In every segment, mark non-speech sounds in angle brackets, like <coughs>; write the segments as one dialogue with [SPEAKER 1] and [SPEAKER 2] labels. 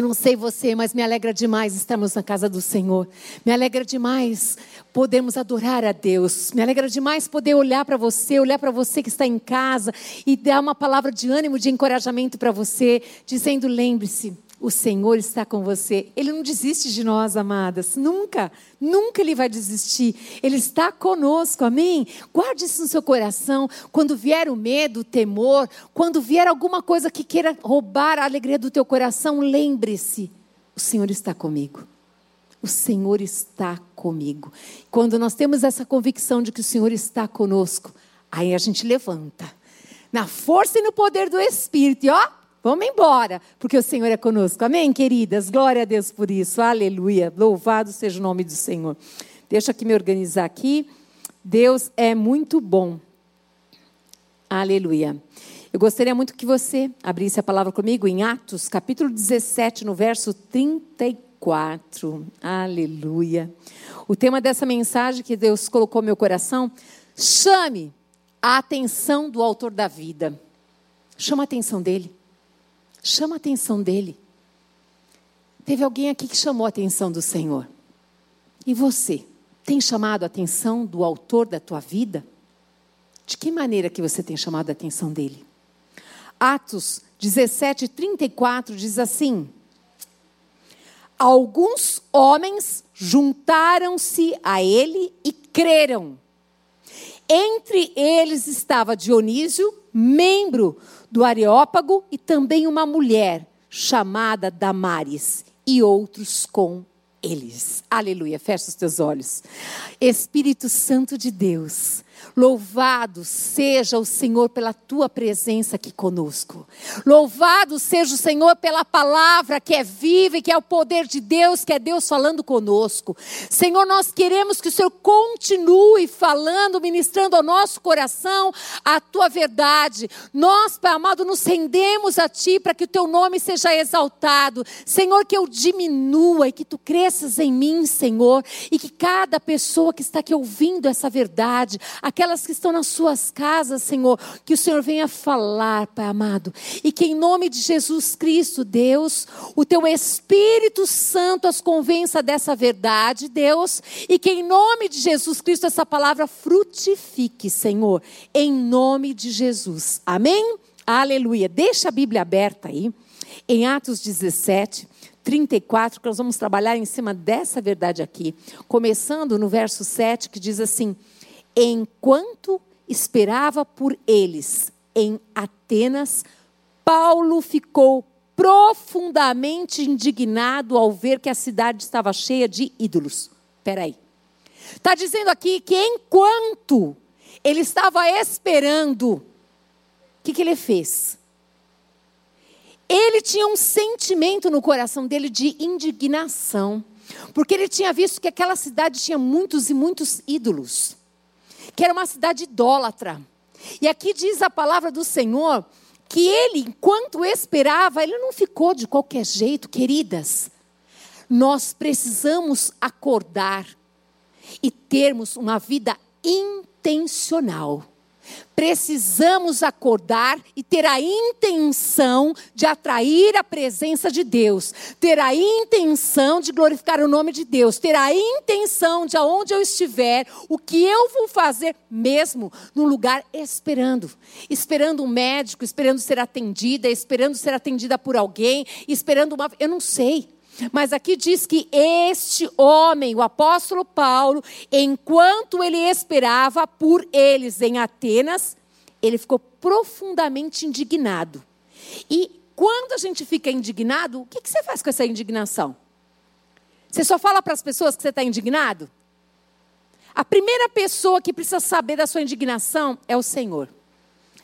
[SPEAKER 1] Eu não sei você, mas me alegra demais estarmos na casa do Senhor. Me alegra demais podermos adorar a Deus. Me alegra demais poder olhar para você, olhar para você que está em casa e dar uma palavra de ânimo, de encorajamento para você, dizendo: lembre-se, o Senhor está com você. Ele não desiste de nós, amadas. Nunca, nunca Ele vai desistir. Ele está conosco, amém? Guarde isso no seu coração. Quando vier o medo, o temor, quando vier alguma coisa que queira roubar a alegria do teu coração, lembre-se: o Senhor está comigo. O Senhor está comigo. Quando nós temos essa convicção de que o Senhor está conosco, aí a gente levanta. Na força e no poder do Espírito. E ó, Vamos embora, porque o Senhor é conosco. Amém, queridas? Glória a Deus por isso. Aleluia. Louvado seja o nome do Senhor. Deixa aqui me organizar aqui. Deus é muito bom. Aleluia. Eu gostaria muito que você abrisse a palavra comigo em Atos, capítulo 17, no verso 34. Aleluia. O tema dessa mensagem que Deus colocou no meu coração, chame a atenção do autor da vida. Chama a atenção dele. Chama a atenção dele. Teve alguém aqui que chamou a atenção do Senhor. E você? Tem chamado a atenção do autor da tua vida? De que maneira que você tem chamado a atenção dele? Atos 17, 34 diz assim: Alguns homens juntaram-se a ele e creram. Entre eles estava Dionísio, membro do Areópago, e também uma mulher chamada Damares, e outros com eles. Aleluia. Fecha os teus olhos. Espírito Santo de Deus, Louvado seja o Senhor pela tua presença aqui conosco. Louvado seja o Senhor pela palavra que é viva e que é o poder de Deus, que é Deus falando conosco. Senhor, nós queremos que o Senhor continue falando, ministrando ao nosso coração a tua verdade. Nós, Pai amado, nos rendemos a ti para que o teu nome seja exaltado. Senhor, que eu diminua e que tu cresças em mim, Senhor, e que cada pessoa que está aqui ouvindo essa verdade, aquelas que estão nas suas casas, Senhor, que o Senhor venha falar, Pai amado, e que em nome de Jesus Cristo, Deus, o teu Espírito Santo as convença dessa verdade, Deus, e que em nome de Jesus Cristo essa palavra frutifique, Senhor, em nome de Jesus. Amém? Aleluia. Deixa a Bíblia aberta aí, em Atos 17. 34, que nós vamos trabalhar em cima dessa verdade aqui, começando no verso 7, que diz assim: Enquanto esperava por eles em Atenas, Paulo ficou profundamente indignado ao ver que a cidade estava cheia de ídolos. Espera aí. Está dizendo aqui que enquanto ele estava esperando, o que, que ele fez? Ele tinha um sentimento no coração dele de indignação, porque ele tinha visto que aquela cidade tinha muitos e muitos ídolos que era uma cidade idólatra. E aqui diz a palavra do Senhor que ele, enquanto esperava, ele não ficou de qualquer jeito, queridas. Nós precisamos acordar e termos uma vida intencional. Precisamos acordar e ter a intenção de atrair a presença de Deus, ter a intenção de glorificar o nome de Deus, ter a intenção de aonde eu estiver, o que eu vou fazer mesmo no lugar esperando, esperando um médico, esperando ser atendida, esperando ser atendida por alguém, esperando uma, eu não sei. Mas aqui diz que este homem, o apóstolo Paulo, enquanto ele esperava por eles em Atenas, ele ficou profundamente indignado. E quando a gente fica indignado, o que, você faz com essa indignação? Você só fala para as pessoas que você está indignado? A primeira pessoa que precisa saber da sua indignação é o Senhor.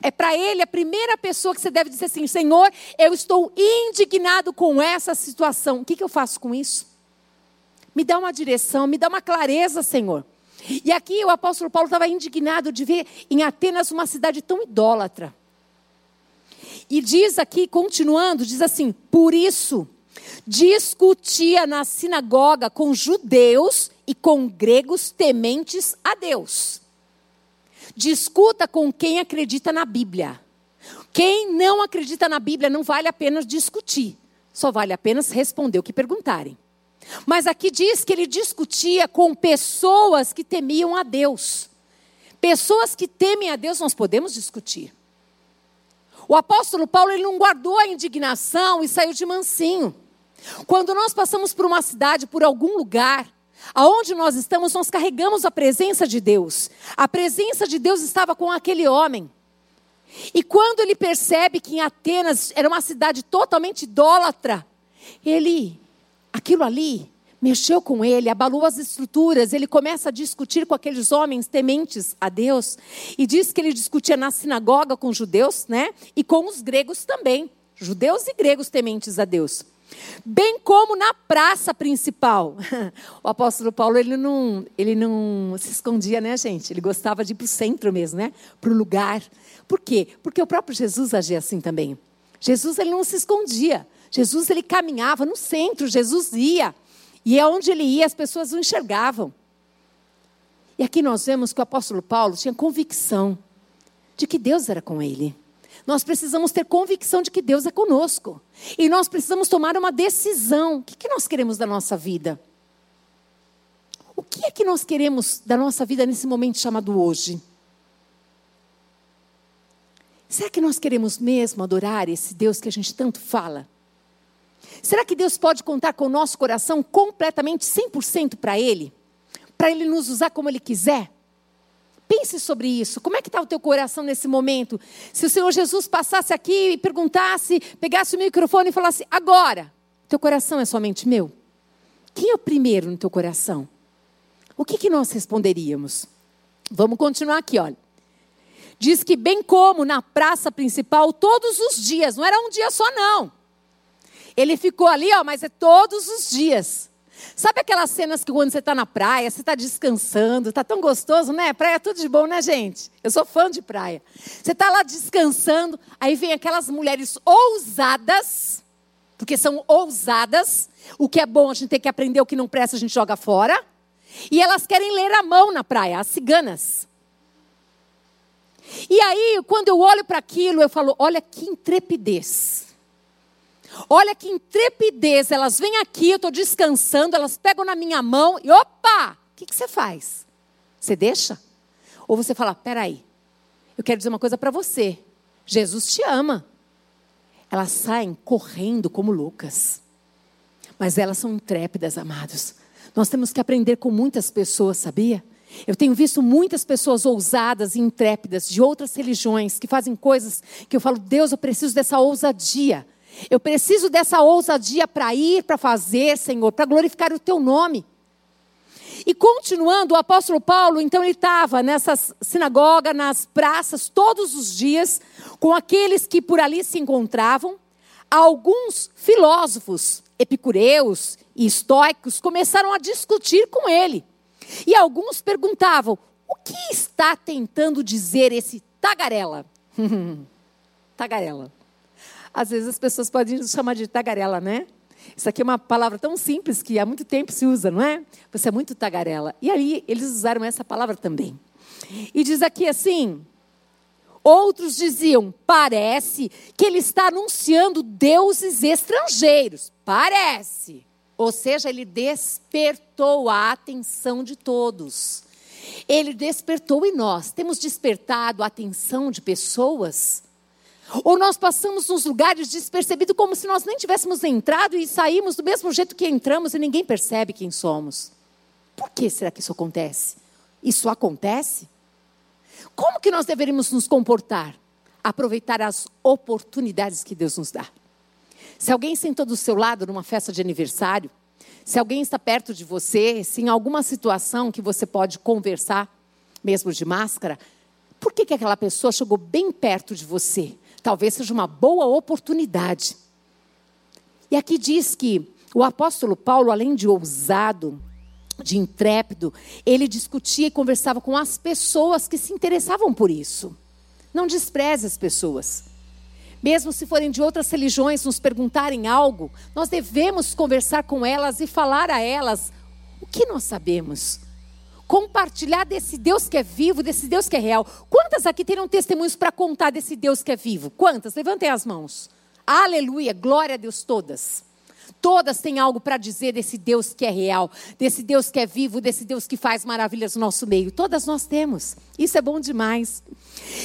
[SPEAKER 1] É para ele a primeira pessoa que você deve dizer assim: Senhor, eu estou indignado com essa situação. O que, que eu faço com isso? Me dá uma direção, me dá uma clareza, Senhor. E aqui o apóstolo Paulo estava indignado de ver em Atenas uma cidade tão idólatra. E diz aqui, continuando, diz assim: por isso discutia na sinagoga com judeus e com gregos tementes a Deus. Discuta com quem acredita na Bíblia. Quem não acredita na Bíblia não vale a pena discutir. só vale a pena responder o que perguntarem. Mas aqui diz que ele discutia com pessoas que temiam a Deus. Pessoas que temem a Deus, nós podemos discutir. O apóstolo Paulo ele não guardou a indignação e saiu de mansinho. Quando nós passamos por uma cidade, por algum lugar, aonde nós estamos, nós carregamos a presença de Deus. A presença de Deus estava com aquele homem. E quando ele percebe que em Atenas era uma cidade totalmente idólatra, ele, aquilo ali, mexeu com ele, abalou as estruturas, ele começa a discutir com aqueles homens tementes a Deus, e diz que ele discutia na sinagoga com os judeus, né? E com os gregos também, judeus e gregos tementes a Deus. Bem como na praça principal. <laughs> O apóstolo Paulo, ele não, ele não se escondia, né, gente? Ele gostava de ir para o centro mesmo, né? Para o lugar. Por quê? Porque o próprio Jesus agia assim também. Jesus, ele não se escondia. Jesus, ele caminhava no centro. Jesus ia. E é onde ele ia, as pessoas o enxergavam. E aqui nós vemos que o apóstolo Paulo tinha convicção de que Deus era com ele. Nós precisamos ter convicção de que Deus é conosco. E nós precisamos tomar uma decisão. O que, que nós queremos da nossa vida? O que é que nós queremos da nossa vida nesse momento chamado hoje? Será que nós queremos mesmo adorar esse Deus que a gente tanto fala? Será que Deus pode contar com o nosso coração completamente 100% para Ele? Para Ele nos usar como Ele quiser? Pense sobre isso. Como é que está o teu coração nesse momento? Se o Senhor Jesus passasse aqui e perguntasse, pegasse o microfone e falasse, agora, teu coração é somente meu? Quem é o primeiro no teu coração? O que, que nós responderíamos? Vamos continuar aqui, olha. Diz que bem como na praça principal, todos os dias, não era um dia só não. Ele ficou ali, ó, mas é todos os dias. Sabe aquelas cenas que quando você está na praia, você está descansando, está tão gostoso, né? Praia é tudo de bom, né, gente? Eu sou fã de praia. Você está lá descansando, aí vem aquelas mulheres ousadas, porque são ousadas. O que é bom a gente tem que aprender, o que não presta a gente joga fora. E elas querem ler a mão na praia, as ciganas. E aí, quando eu olho para aquilo, eu falo: olha que intrepidez. Olha que intrepidez, elas vêm aqui, eu estou descansando, elas pegam na minha mão e opa! O que, que você faz? Você deixa? Ou você fala, peraí, eu quero dizer uma coisa para você. Jesus te ama. Elas saem correndo como loucas. Mas elas são intrépidas, amados. Nós temos que aprender com muitas pessoas, sabia? Eu tenho visto muitas pessoas ousadas e intrépidas de outras religiões que fazem coisas que eu falo, Deus, eu preciso dessa ousadia. Eu preciso dessa ousadia para ir, para fazer, Senhor, para glorificar o teu nome. E continuando, o apóstolo Paulo, então ele estava nessa sinagoga, nas praças, todos os dias, com aqueles que por ali se encontravam. Alguns filósofos, epicureus e estoicos, começaram a discutir com ele. E alguns perguntavam: o que está tentando dizer esse tagarela? <laughs> tagarela. Às vezes as pessoas podem chamar de tagarela, né? Isso aqui é uma palavra tão simples que há muito tempo se usa, não é? Você é muito tagarela. E aí eles usaram essa palavra também. E diz aqui assim: outros diziam, parece que ele está anunciando deuses estrangeiros. Parece. Ou seja, ele despertou a atenção de todos. Ele despertou em nós. Temos despertado a atenção de pessoas ou nós passamos nos lugares despercebido como se nós nem tivéssemos entrado e saímos do mesmo jeito que entramos e ninguém percebe quem somos. Por que será que isso acontece? Isso acontece? Como que nós deveríamos nos comportar? Aproveitar as oportunidades que Deus nos dá. Se alguém sentou do seu lado numa festa de aniversário, se alguém está perto de você, se em alguma situação que você pode conversar, mesmo de máscara, por que, que aquela pessoa chegou bem perto de você? Talvez seja uma boa oportunidade. E aqui diz que o apóstolo Paulo, além de ousado, de intrépido, ele discutia e conversava com as pessoas que se interessavam por isso. Não despreze as pessoas. Mesmo se forem de outras religiões nos perguntarem algo, nós devemos conversar com elas e falar a elas o que nós sabemos compartilhar desse Deus que é vivo, desse Deus que é real. Quantas aqui terão testemunhos para contar desse Deus que é vivo? Quantas? Levantem as mãos. Aleluia, glória a Deus todas. Todas têm algo para dizer desse Deus que é real, desse Deus que é vivo, desse Deus que faz maravilhas no nosso meio. Todas nós temos. Isso é bom demais.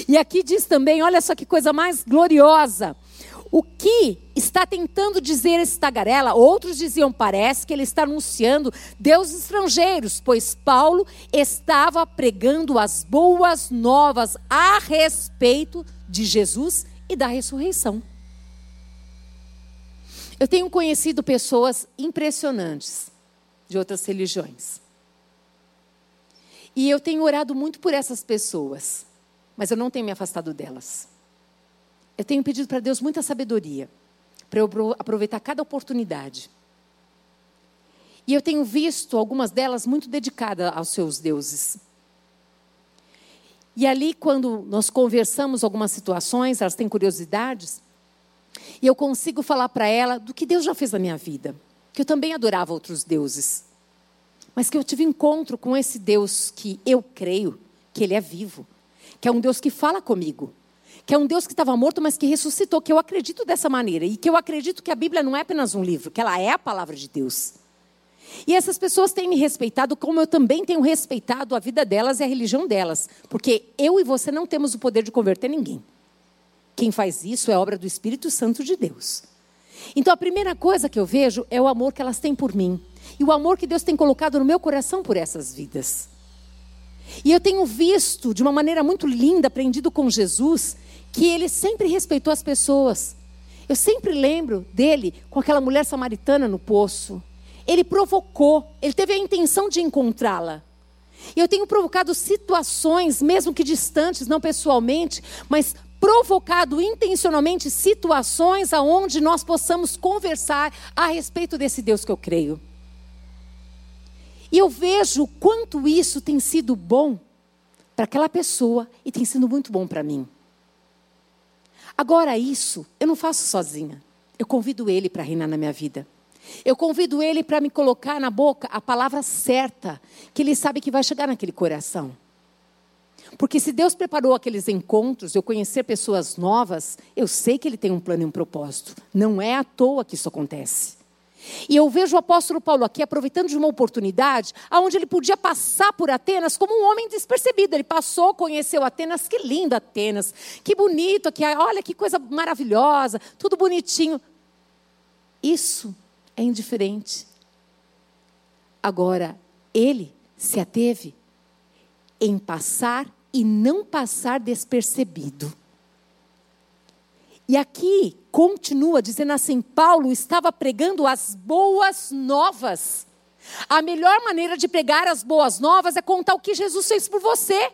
[SPEAKER 1] E aqui diz também, olha só que coisa mais gloriosa. O que está tentando dizer esse tagarela? Outros diziam, parece que ele está anunciando deuses estrangeiros, pois Paulo estava pregando as boas novas a respeito de Jesus e da ressurreição. Eu tenho conhecido pessoas impressionantes de outras religiões. E eu tenho orado muito por essas pessoas, mas eu não tenho me afastado delas. Eu tenho pedido para Deus muita sabedoria, para eu aproveitar cada oportunidade. E eu tenho visto algumas delas muito dedicadas aos seus deuses. E ali, quando nós conversamos algumas situações, elas têm curiosidades, e eu consigo falar para ela do que Deus já fez na minha vida. Que eu também adorava outros deuses. Mas que eu tive encontro com esse Deus que eu creio que Ele é vivo. Que é um Deus que fala comigo que é um Deus que estava morto, mas que ressuscitou, que eu acredito dessa maneira. E que eu acredito que a Bíblia não é apenas um livro, que ela é a palavra de Deus. E essas pessoas têm me respeitado, como eu também tenho respeitado a vida delas e a religião delas. Porque eu e você não temos o poder de converter ninguém. Quem faz isso é obra do Espírito Santo de Deus. Então a primeira coisa que eu vejo é o amor que elas têm por mim. E o amor que Deus tem colocado no meu coração por essas vidas. E eu tenho visto de uma maneira muito linda, aprendido com Jesus, que ele sempre respeitou as pessoas. Eu sempre lembro dele com aquela mulher samaritana no poço. Ele provocou, ele teve a intenção de encontrá-la. Eu tenho provocado situações, mesmo que distantes, não pessoalmente, mas provocado intencionalmente situações aonde nós possamos conversar a respeito desse Deus que eu creio. E eu vejo quanto isso tem sido bom para aquela pessoa e tem sido muito bom para mim. Agora, isso eu não faço sozinha. Eu convido ele para reinar na minha vida. Eu convido ele para me colocar na boca a palavra certa, que ele sabe que vai chegar naquele coração. Porque se Deus preparou aqueles encontros, eu conhecer pessoas novas, eu sei que ele tem um plano e um propósito. Não é à toa que isso acontece. E eu vejo o apóstolo Paulo aqui aproveitando de uma oportunidade onde ele podia passar por Atenas como um homem despercebido. Ele passou, conheceu Atenas, que lindo Atenas, que bonito aqui, olha que coisa maravilhosa, tudo bonitinho. Isso é indiferente. Agora, ele se ateve em passar e não passar despercebido. E aqui continua dizendo assim: Paulo estava pregando as boas novas. A melhor maneira de pregar as boas novas é contar o que Jesus fez por você.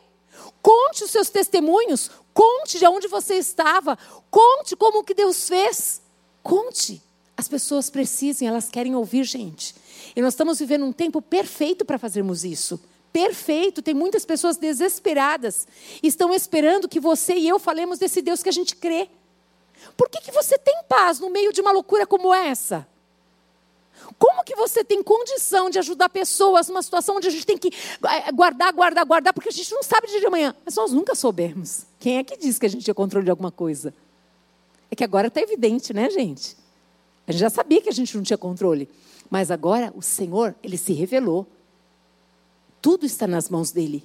[SPEAKER 1] Conte os seus testemunhos, conte de onde você estava, conte como que Deus fez. Conte. As pessoas precisam, elas querem ouvir, gente. E nós estamos vivendo um tempo perfeito para fazermos isso. Perfeito, tem muitas pessoas desesperadas, estão esperando que você e eu falemos desse Deus que a gente crê. Por que, que você tem paz no meio de uma loucura como essa? Como que você tem condição de ajudar pessoas numa situação onde a gente tem que eh, guardar, guardar, guardar, porque a gente não sabe de amanhã. Mas nós nunca soubemos. Quem é que diz que a gente tinha controle de alguma coisa? É que agora está evidente, né, gente? A gente já sabia que a gente não tinha controle. Mas agora o Senhor, Ele se revelou. Tudo está nas mãos dEle.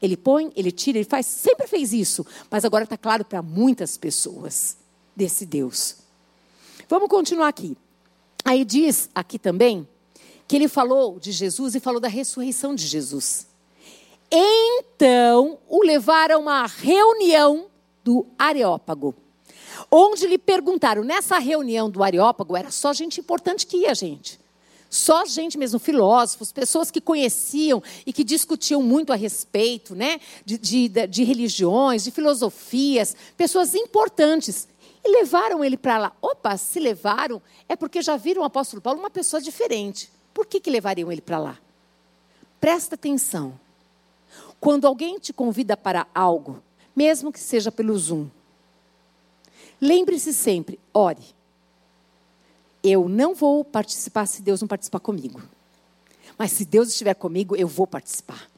[SPEAKER 1] Ele põe, Ele tira, Ele faz, sempre fez isso. Mas agora está claro para muitas pessoas desse Deus. Vamos continuar aqui. Aí diz aqui também que ele falou de Jesus e falou da ressurreição de Jesus. Então o levaram a uma reunião do Areópago, onde lhe perguntaram. Nessa reunião do Areópago era só gente importante que ia, gente. Só gente mesmo, filósofos, pessoas que conheciam e que discutiam muito a respeito né, de, de, de religiões, de filosofias, pessoas importantes. E levaram ele para lá. Opa, se levaram, é porque já viram o apóstolo Paulo uma pessoa diferente. Por que, que levariam ele para lá? Presta atenção. Quando alguém te convida para algo, mesmo que seja pelo Zoom, lembre-se sempre: ore. Eu não vou participar se Deus não participar comigo. Mas se Deus estiver comigo, eu vou participar.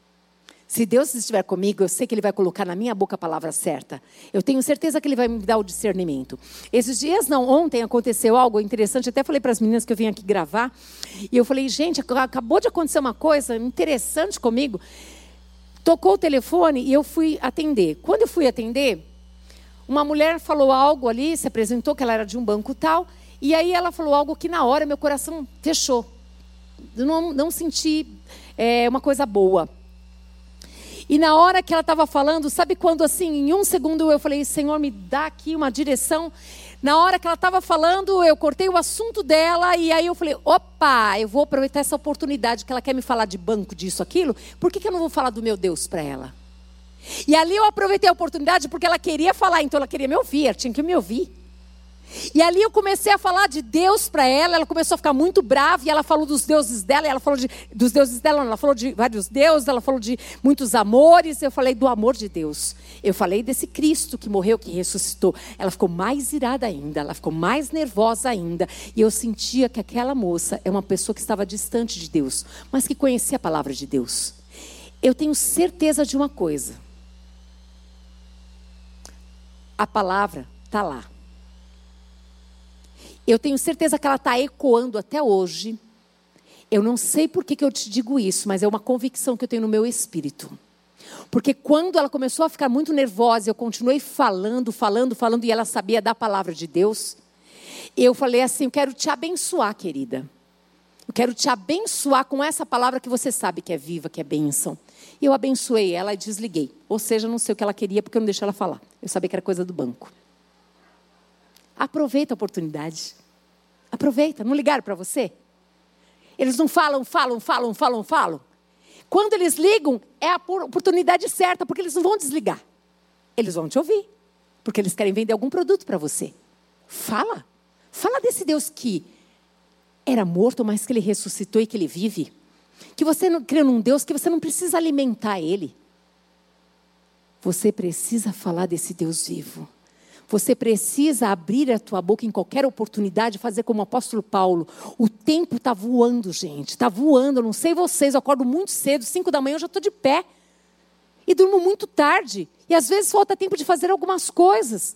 [SPEAKER 1] Se Deus estiver comigo, eu sei que Ele vai colocar na minha boca a palavra certa. Eu tenho certeza que Ele vai me dar o discernimento. Esses dias, não, ontem aconteceu algo interessante. Até falei para as meninas que eu vim aqui gravar. E eu falei, gente, acabou de acontecer uma coisa interessante comigo. Tocou o telefone e eu fui atender. Quando eu fui atender, uma mulher falou algo ali, se apresentou que ela era de um banco tal. E aí ela falou algo que na hora meu coração fechou. Não, não senti é, uma coisa boa. E na hora que ela estava falando, sabe quando assim, em um segundo eu falei, Senhor, me dá aqui uma direção. Na hora que ela estava falando, eu cortei o assunto dela e aí eu falei, opa, eu vou aproveitar essa oportunidade que ela quer me falar de banco, disso, aquilo. Por que, que eu não vou falar do meu Deus para ela? E ali eu aproveitei a oportunidade porque ela queria falar, então ela queria me ouvir, ela tinha que me ouvir. E ali eu comecei a falar de Deus para ela, ela começou a ficar muito brava e ela falou dos deuses dela, ela falou de, dos deuses dela, ela falou de vários deuses, ela falou de muitos amores, eu falei do amor de Deus. Eu falei desse Cristo que morreu, que ressuscitou. Ela ficou mais irada ainda, ela ficou mais nervosa ainda, e eu sentia que aquela moça é uma pessoa que estava distante de Deus, mas que conhecia a palavra de Deus. Eu tenho certeza de uma coisa. A palavra está lá. Eu tenho certeza que ela está ecoando até hoje. Eu não sei por que, que eu te digo isso, mas é uma convicção que eu tenho no meu espírito. Porque quando ela começou a ficar muito nervosa, eu continuei falando, falando, falando, e ela sabia da palavra de Deus. Eu falei assim: Eu quero te abençoar, querida. Eu quero te abençoar com essa palavra que você sabe que é viva, que é bênção. E eu abençoei ela e desliguei. Ou seja, não sei o que ela queria, porque eu não deixei ela falar. Eu sabia que era coisa do banco. Aproveita a oportunidade. Aproveita. Não ligaram para você? Eles não falam, falam, falam, falam, falam. Quando eles ligam, é a oportunidade certa, porque eles não vão desligar. Eles vão te ouvir, porque eles querem vender algum produto para você. Fala. Fala desse Deus que era morto, mas que ele ressuscitou e que ele vive. Que você não crê num Deus que você não precisa alimentar ele. Você precisa falar desse Deus vivo. Você precisa abrir a tua boca em qualquer oportunidade, fazer como o apóstolo Paulo. O tempo está voando, gente. Está voando. Eu não sei vocês, eu acordo muito cedo, cinco da manhã eu já estou de pé. E durmo muito tarde. E às vezes falta tempo de fazer algumas coisas.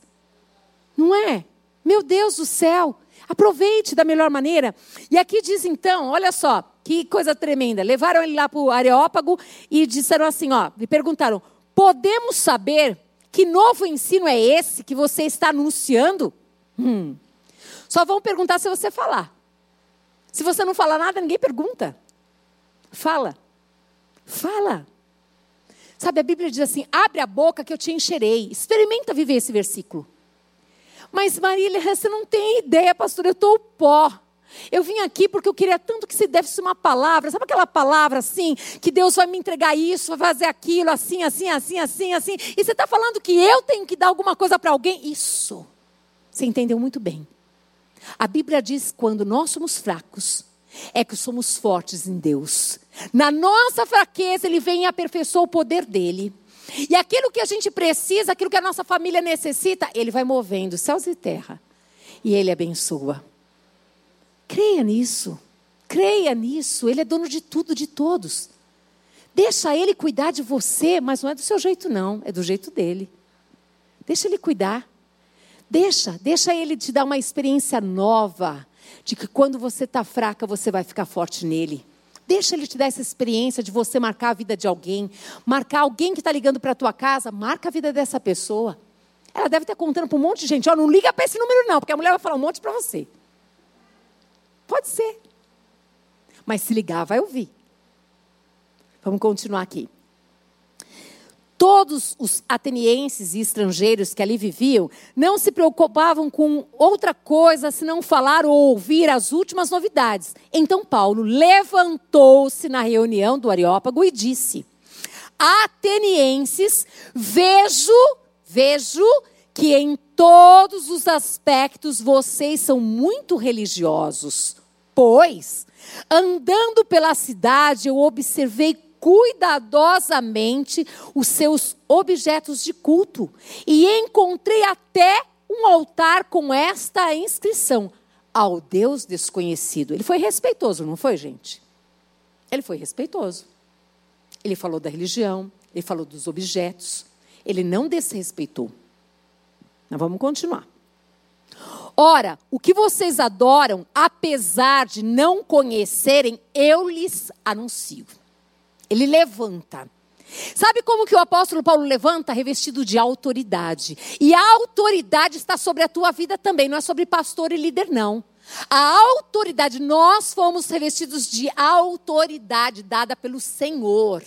[SPEAKER 1] Não é? Meu Deus do céu. Aproveite da melhor maneira. E aqui diz então, olha só, que coisa tremenda. Levaram ele lá para o Areópago e disseram assim, ó, me perguntaram: podemos saber que novo ensino é esse que você está anunciando? Hum. Só vão perguntar se você falar. Se você não falar nada, ninguém pergunta. Fala. Fala. Sabe, a Bíblia diz assim: abre a boca que eu te encherei. Experimenta viver esse versículo. Mas, Marília, você não tem ideia, pastor, eu estou pó. Eu vim aqui porque eu queria tanto que se desse uma palavra, sabe aquela palavra assim, que Deus vai me entregar isso, vai fazer aquilo, assim, assim, assim, assim, assim. E você está falando que eu tenho que dar alguma coisa para alguém? Isso. Você entendeu muito bem. A Bíblia diz: quando nós somos fracos, é que somos fortes em Deus. Na nossa fraqueza, Ele vem e aperfeiçoa o poder dele. E aquilo que a gente precisa, aquilo que a nossa família necessita, Ele vai movendo céus e terra. E Ele abençoa. Creia nisso. Creia nisso. Ele é dono de tudo, de todos. Deixa ele cuidar de você, mas não é do seu jeito, não. É do jeito dele. Deixa ele cuidar. Deixa, deixa ele te dar uma experiência nova. De que quando você está fraca, você vai ficar forte nele. Deixa ele te dar essa experiência de você marcar a vida de alguém. Marcar alguém que está ligando para a tua casa, marca a vida dessa pessoa. Ela deve estar contando para um monte de gente. Ó, não liga para esse número, não, porque a mulher vai falar um monte para você. Pode ser. Mas se ligar, vai ouvir. Vamos continuar aqui. Todos os atenienses e estrangeiros que ali viviam não se preocupavam com outra coisa senão falar ou ouvir as últimas novidades. Então Paulo levantou-se na reunião do Areópago e disse: Atenienses, vejo, vejo que em todos os aspectos vocês são muito religiosos. Pois, andando pela cidade, eu observei cuidadosamente os seus objetos de culto e encontrei até um altar com esta inscrição: ao Deus desconhecido. Ele foi respeitoso, não foi, gente? Ele foi respeitoso. Ele falou da religião, ele falou dos objetos, ele não desrespeitou. Mas vamos continuar. Ora, o que vocês adoram, apesar de não conhecerem, eu lhes anuncio. Ele levanta. Sabe como que o apóstolo Paulo levanta? Revestido de autoridade. E a autoridade está sobre a tua vida também, não é sobre pastor e líder, não. A autoridade, nós fomos revestidos de autoridade dada pelo Senhor.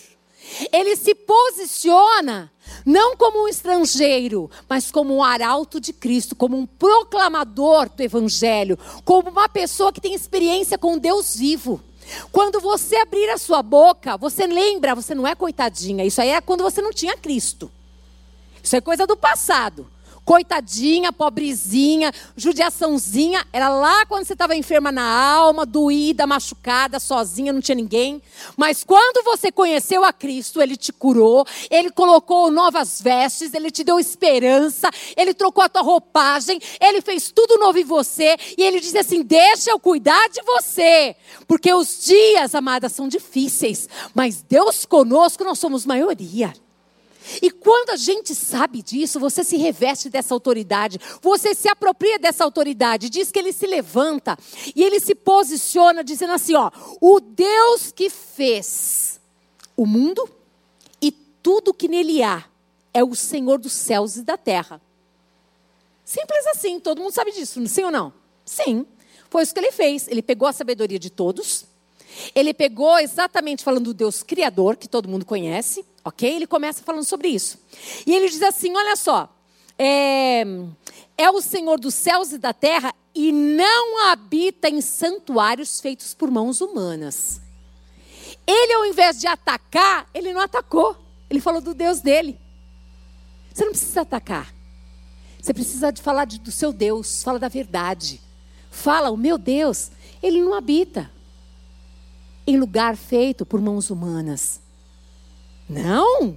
[SPEAKER 1] Ele se posiciona não como um estrangeiro, mas como um arauto de Cristo, como um proclamador do Evangelho, como uma pessoa que tem experiência com Deus vivo. Quando você abrir a sua boca, você lembra, você não é coitadinha, isso aí é quando você não tinha Cristo. Isso é coisa do passado coitadinha, pobrezinha, judiaçãozinha. Era lá quando você estava enferma na alma, doída, machucada, sozinha, não tinha ninguém. Mas quando você conheceu a Cristo, Ele te curou, Ele colocou novas vestes, Ele te deu esperança, Ele trocou a tua roupagem, Ele fez tudo novo em você. E Ele diz assim: Deixa eu cuidar de você. Porque os dias, amadas, são difíceis. Mas Deus conosco, nós somos maioria. E quando a gente sabe disso, você se reveste dessa autoridade, você se apropria dessa autoridade, diz que ele se levanta e ele se posiciona dizendo assim, ó, o Deus que fez o mundo e tudo que nele há é o Senhor dos céus e da terra. Simples assim, todo mundo sabe disso, sim ou não? Sim. Foi isso que ele fez. Ele pegou a sabedoria de todos, ele pegou exatamente falando do Deus Criador, que todo mundo conhece, ok? Ele começa falando sobre isso. E ele diz assim: olha só, é, é o Senhor dos céus e da terra e não habita em santuários feitos por mãos humanas. Ele, ao invés de atacar, ele não atacou. Ele falou do Deus dele. Você não precisa atacar. Você precisa de falar de, do seu Deus. Fala da verdade. Fala, o meu Deus, ele não habita em lugar feito por mãos humanas. Não,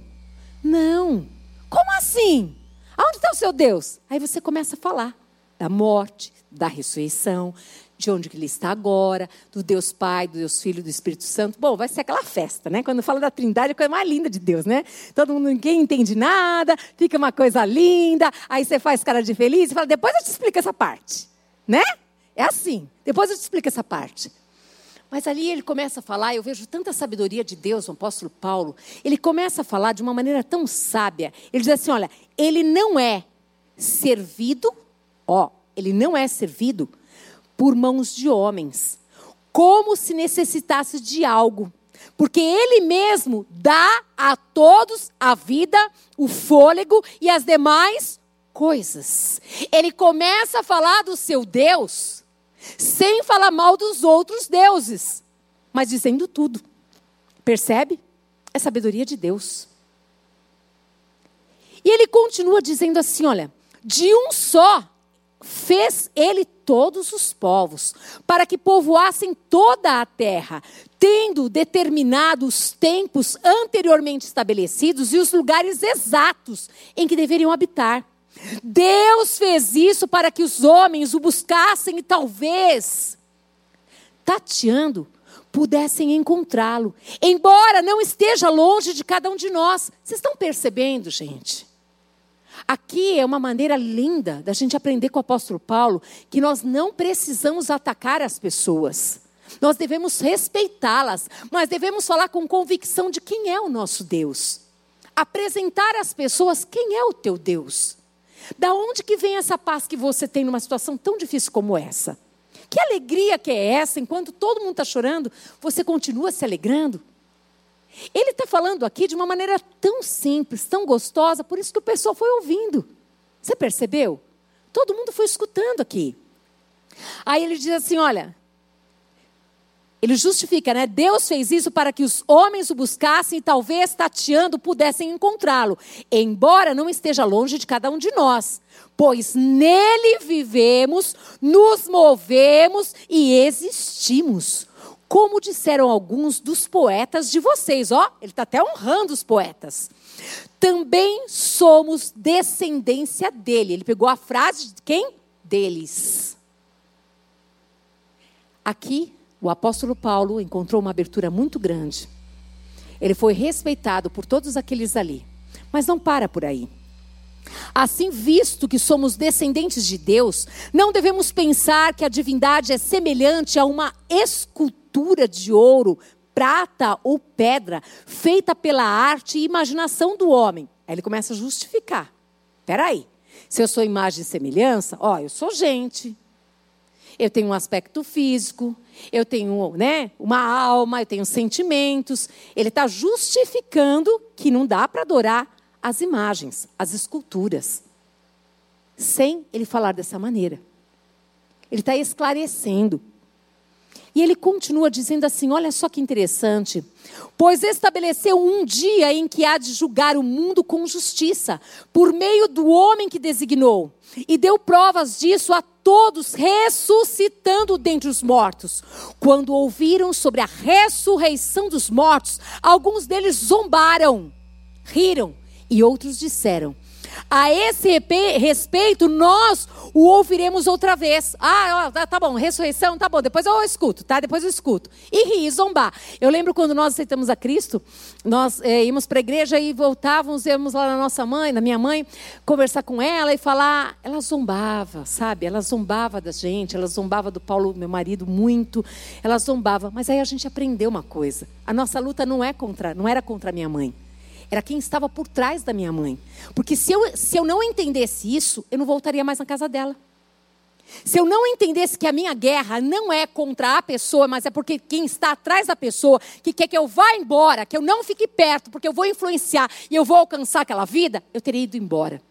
[SPEAKER 1] não. Como assim? Aonde está o seu Deus? Aí você começa a falar da morte, da ressurreição, de onde ele está agora, do Deus Pai, do Deus Filho, do Espírito Santo. Bom, vai ser aquela festa, né? Quando fala da Trindade, é a coisa mais linda de Deus, né? Todo mundo, ninguém entende nada, fica uma coisa linda, aí você faz cara de feliz e fala, depois eu te explico essa parte, né? É assim, depois eu te explico essa parte. Mas ali ele começa a falar, eu vejo tanta sabedoria de Deus, o apóstolo Paulo. Ele começa a falar de uma maneira tão sábia. Ele diz assim: olha, ele não é servido, ó, ele não é servido por mãos de homens, como se necessitasse de algo. Porque ele mesmo dá a todos a vida, o fôlego e as demais coisas. Ele começa a falar do seu Deus sem falar mal dos outros deuses, mas dizendo tudo. Percebe? É sabedoria de Deus. E ele continua dizendo assim: olha, de um só fez ele todos os povos, para que povoassem toda a terra, tendo determinado os tempos anteriormente estabelecidos e os lugares exatos em que deveriam habitar. Deus fez isso para que os homens o buscassem e talvez, tateando, pudessem encontrá-lo, embora não esteja longe de cada um de nós. Vocês estão percebendo, gente? Aqui é uma maneira linda da gente aprender com o apóstolo Paulo que nós não precisamos atacar as pessoas. Nós devemos respeitá-las, mas devemos falar com convicção de quem é o nosso Deus. Apresentar às pessoas quem é o teu Deus. Da onde que vem essa paz que você tem numa situação tão difícil como essa? Que alegria que é essa? Enquanto todo mundo está chorando, você continua se alegrando? Ele está falando aqui de uma maneira tão simples, tão gostosa, por isso que o pessoal foi ouvindo. Você percebeu? Todo mundo foi escutando aqui. Aí ele diz assim: olha, ele justifica, né? Deus fez isso para que os homens o buscassem e talvez tateando pudessem encontrá-lo, embora não esteja longe de cada um de nós. Pois nele vivemos, nos movemos e existimos. Como disseram alguns dos poetas de vocês, ó, ele está até honrando os poetas. Também somos descendência dele. Ele pegou a frase de quem? Deles. Aqui o apóstolo Paulo encontrou uma abertura muito grande. Ele foi respeitado por todos aqueles ali. Mas não para por aí. Assim, visto que somos descendentes de Deus, não devemos pensar que a divindade é semelhante a uma escultura de ouro, prata ou pedra, feita pela arte e imaginação do homem. Aí ele começa a justificar. Peraí, se eu sou imagem e semelhança, ó, eu sou gente, eu tenho um aspecto físico, eu tenho né, uma alma, eu tenho sentimentos. Ele está justificando que não dá para adorar as imagens, as esculturas, sem ele falar dessa maneira. Ele está esclarecendo. E ele continua dizendo assim: olha só que interessante. Pois estabeleceu um dia em que há de julgar o mundo com justiça, por meio do homem que designou, e deu provas disso a todos, ressuscitando dentre os mortos. Quando ouviram sobre a ressurreição dos mortos, alguns deles zombaram, riram, e outros disseram: a esse respeito, nós o ouviremos outra vez. Ah, tá, tá bom, ressurreição, tá bom, depois eu escuto, tá? Depois eu escuto. E rir, zombar. Eu lembro quando nós aceitamos a Cristo, nós é, íamos para a igreja e voltávamos, íamos lá na nossa mãe, na minha mãe, conversar com ela e falar. Ela zombava, sabe? Ela zombava da gente, ela zombava do Paulo, meu marido, muito. Ela zombava. Mas aí a gente aprendeu uma coisa. A nossa luta não, é contra, não era contra a minha mãe era quem estava por trás da minha mãe. Porque se eu, se eu não entendesse isso, eu não voltaria mais na casa dela. Se eu não entendesse que a minha guerra não é contra a pessoa, mas é porque quem está atrás da pessoa, que quer que eu vá embora, que eu não fique perto, porque eu vou influenciar e eu vou alcançar aquela vida, eu teria ido embora.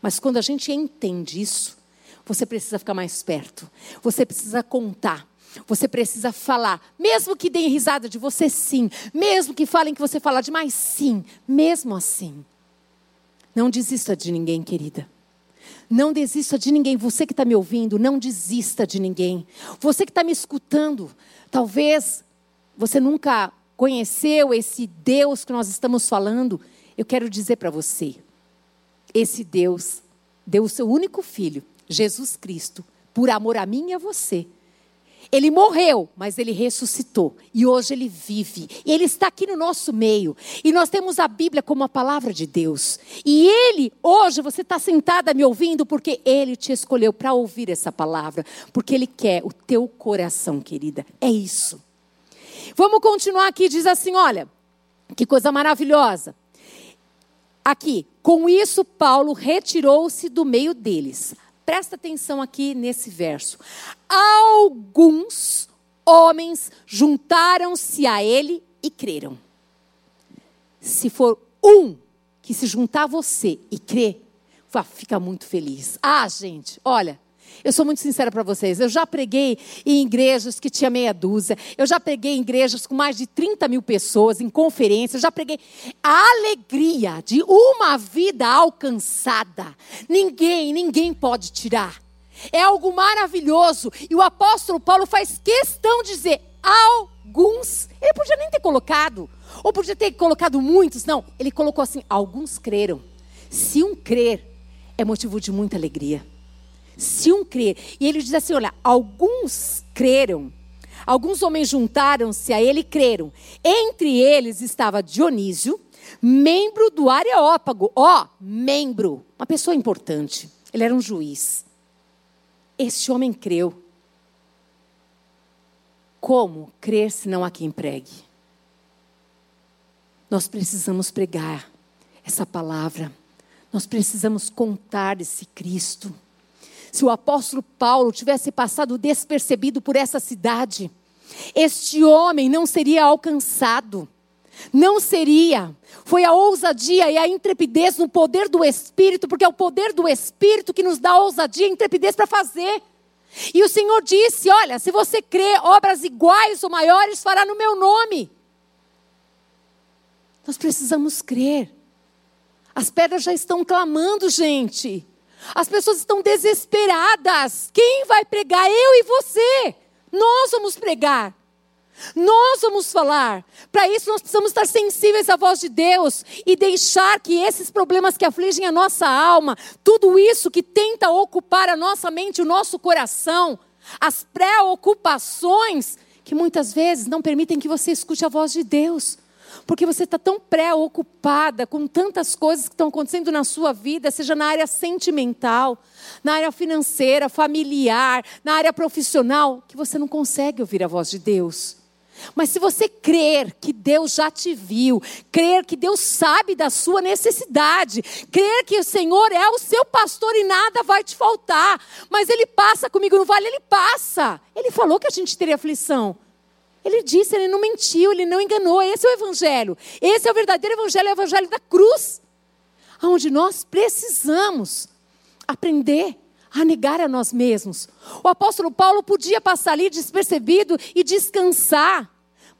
[SPEAKER 1] Mas quando a gente entende isso, você precisa ficar mais perto. Você precisa contar. Você precisa falar, mesmo que deem risada de você, sim. Mesmo que falem que você fala demais, sim. Mesmo assim. Não desista de ninguém, querida. Não desista de ninguém. Você que está me ouvindo, não desista de ninguém. Você que está me escutando, talvez você nunca conheceu esse Deus que nós estamos falando. Eu quero dizer para você: esse Deus deu o seu único filho, Jesus Cristo, por amor a mim e a você ele morreu, mas ele ressuscitou. E hoje ele vive. E ele está aqui no nosso meio. E nós temos a Bíblia como a palavra de Deus. E ele, hoje, você está sentada me ouvindo porque ele te escolheu para ouvir essa palavra. Porque ele quer o teu coração, querida. É isso. Vamos continuar aqui. Diz assim: olha, que coisa maravilhosa. Aqui, com isso, Paulo retirou-se do meio deles Presta atenção aqui nesse verso. Alguns homens juntaram-se a ele e creram. Se for um que se juntar a você e crer, fica muito feliz. Ah, gente, olha, eu sou muito sincera para vocês. Eu já preguei em igrejas que tinha meia dúzia. Eu já preguei em igrejas com mais de 30 mil pessoas, em conferências. Eu já preguei. A alegria de uma vida alcançada. Ninguém, ninguém pode tirar. É algo maravilhoso. E o apóstolo Paulo faz questão de dizer: alguns. Ele podia nem ter colocado. Ou podia ter colocado muitos. Não, ele colocou assim: alguns creram. Se um crer, é motivo de muita alegria se um crer. E ele diz assim: olha, alguns creram. Alguns homens juntaram-se a ele e creram. Entre eles estava Dionísio, membro do Areópago. Ó, oh, membro, uma pessoa importante. Ele era um juiz. Este homem creu. Como crer se não há quem pregue? Nós precisamos pregar essa palavra. Nós precisamos contar esse Cristo. Se o apóstolo Paulo tivesse passado despercebido por essa cidade, este homem não seria alcançado. Não seria. Foi a ousadia e a intrepidez no poder do Espírito, porque é o poder do Espírito que nos dá ousadia e intrepidez para fazer. E o Senhor disse: Olha, se você crê, obras iguais ou maiores fará no meu nome. Nós precisamos crer. As pedras já estão clamando, gente. As pessoas estão desesperadas. Quem vai pregar? Eu e você. Nós vamos pregar. Nós vamos falar. Para isso, nós precisamos estar sensíveis à voz de Deus e deixar que esses problemas que afligem a nossa alma, tudo isso que tenta ocupar a nossa mente, o nosso coração, as preocupações, que muitas vezes não permitem que você escute a voz de Deus. Porque você está tão preocupada com tantas coisas que estão acontecendo na sua vida, seja na área sentimental, na área financeira, familiar, na área profissional, que você não consegue ouvir a voz de Deus. Mas se você crer que Deus já te viu, crer que Deus sabe da sua necessidade, crer que o Senhor é o seu pastor e nada vai te faltar, mas Ele passa comigo no vale, Ele passa. Ele falou que a gente teria aflição. Ele disse, ele não mentiu, ele não enganou. Esse é o Evangelho. Esse é o verdadeiro Evangelho, é o Evangelho da cruz. Onde nós precisamos aprender a negar a nós mesmos. O apóstolo Paulo podia passar ali despercebido e descansar,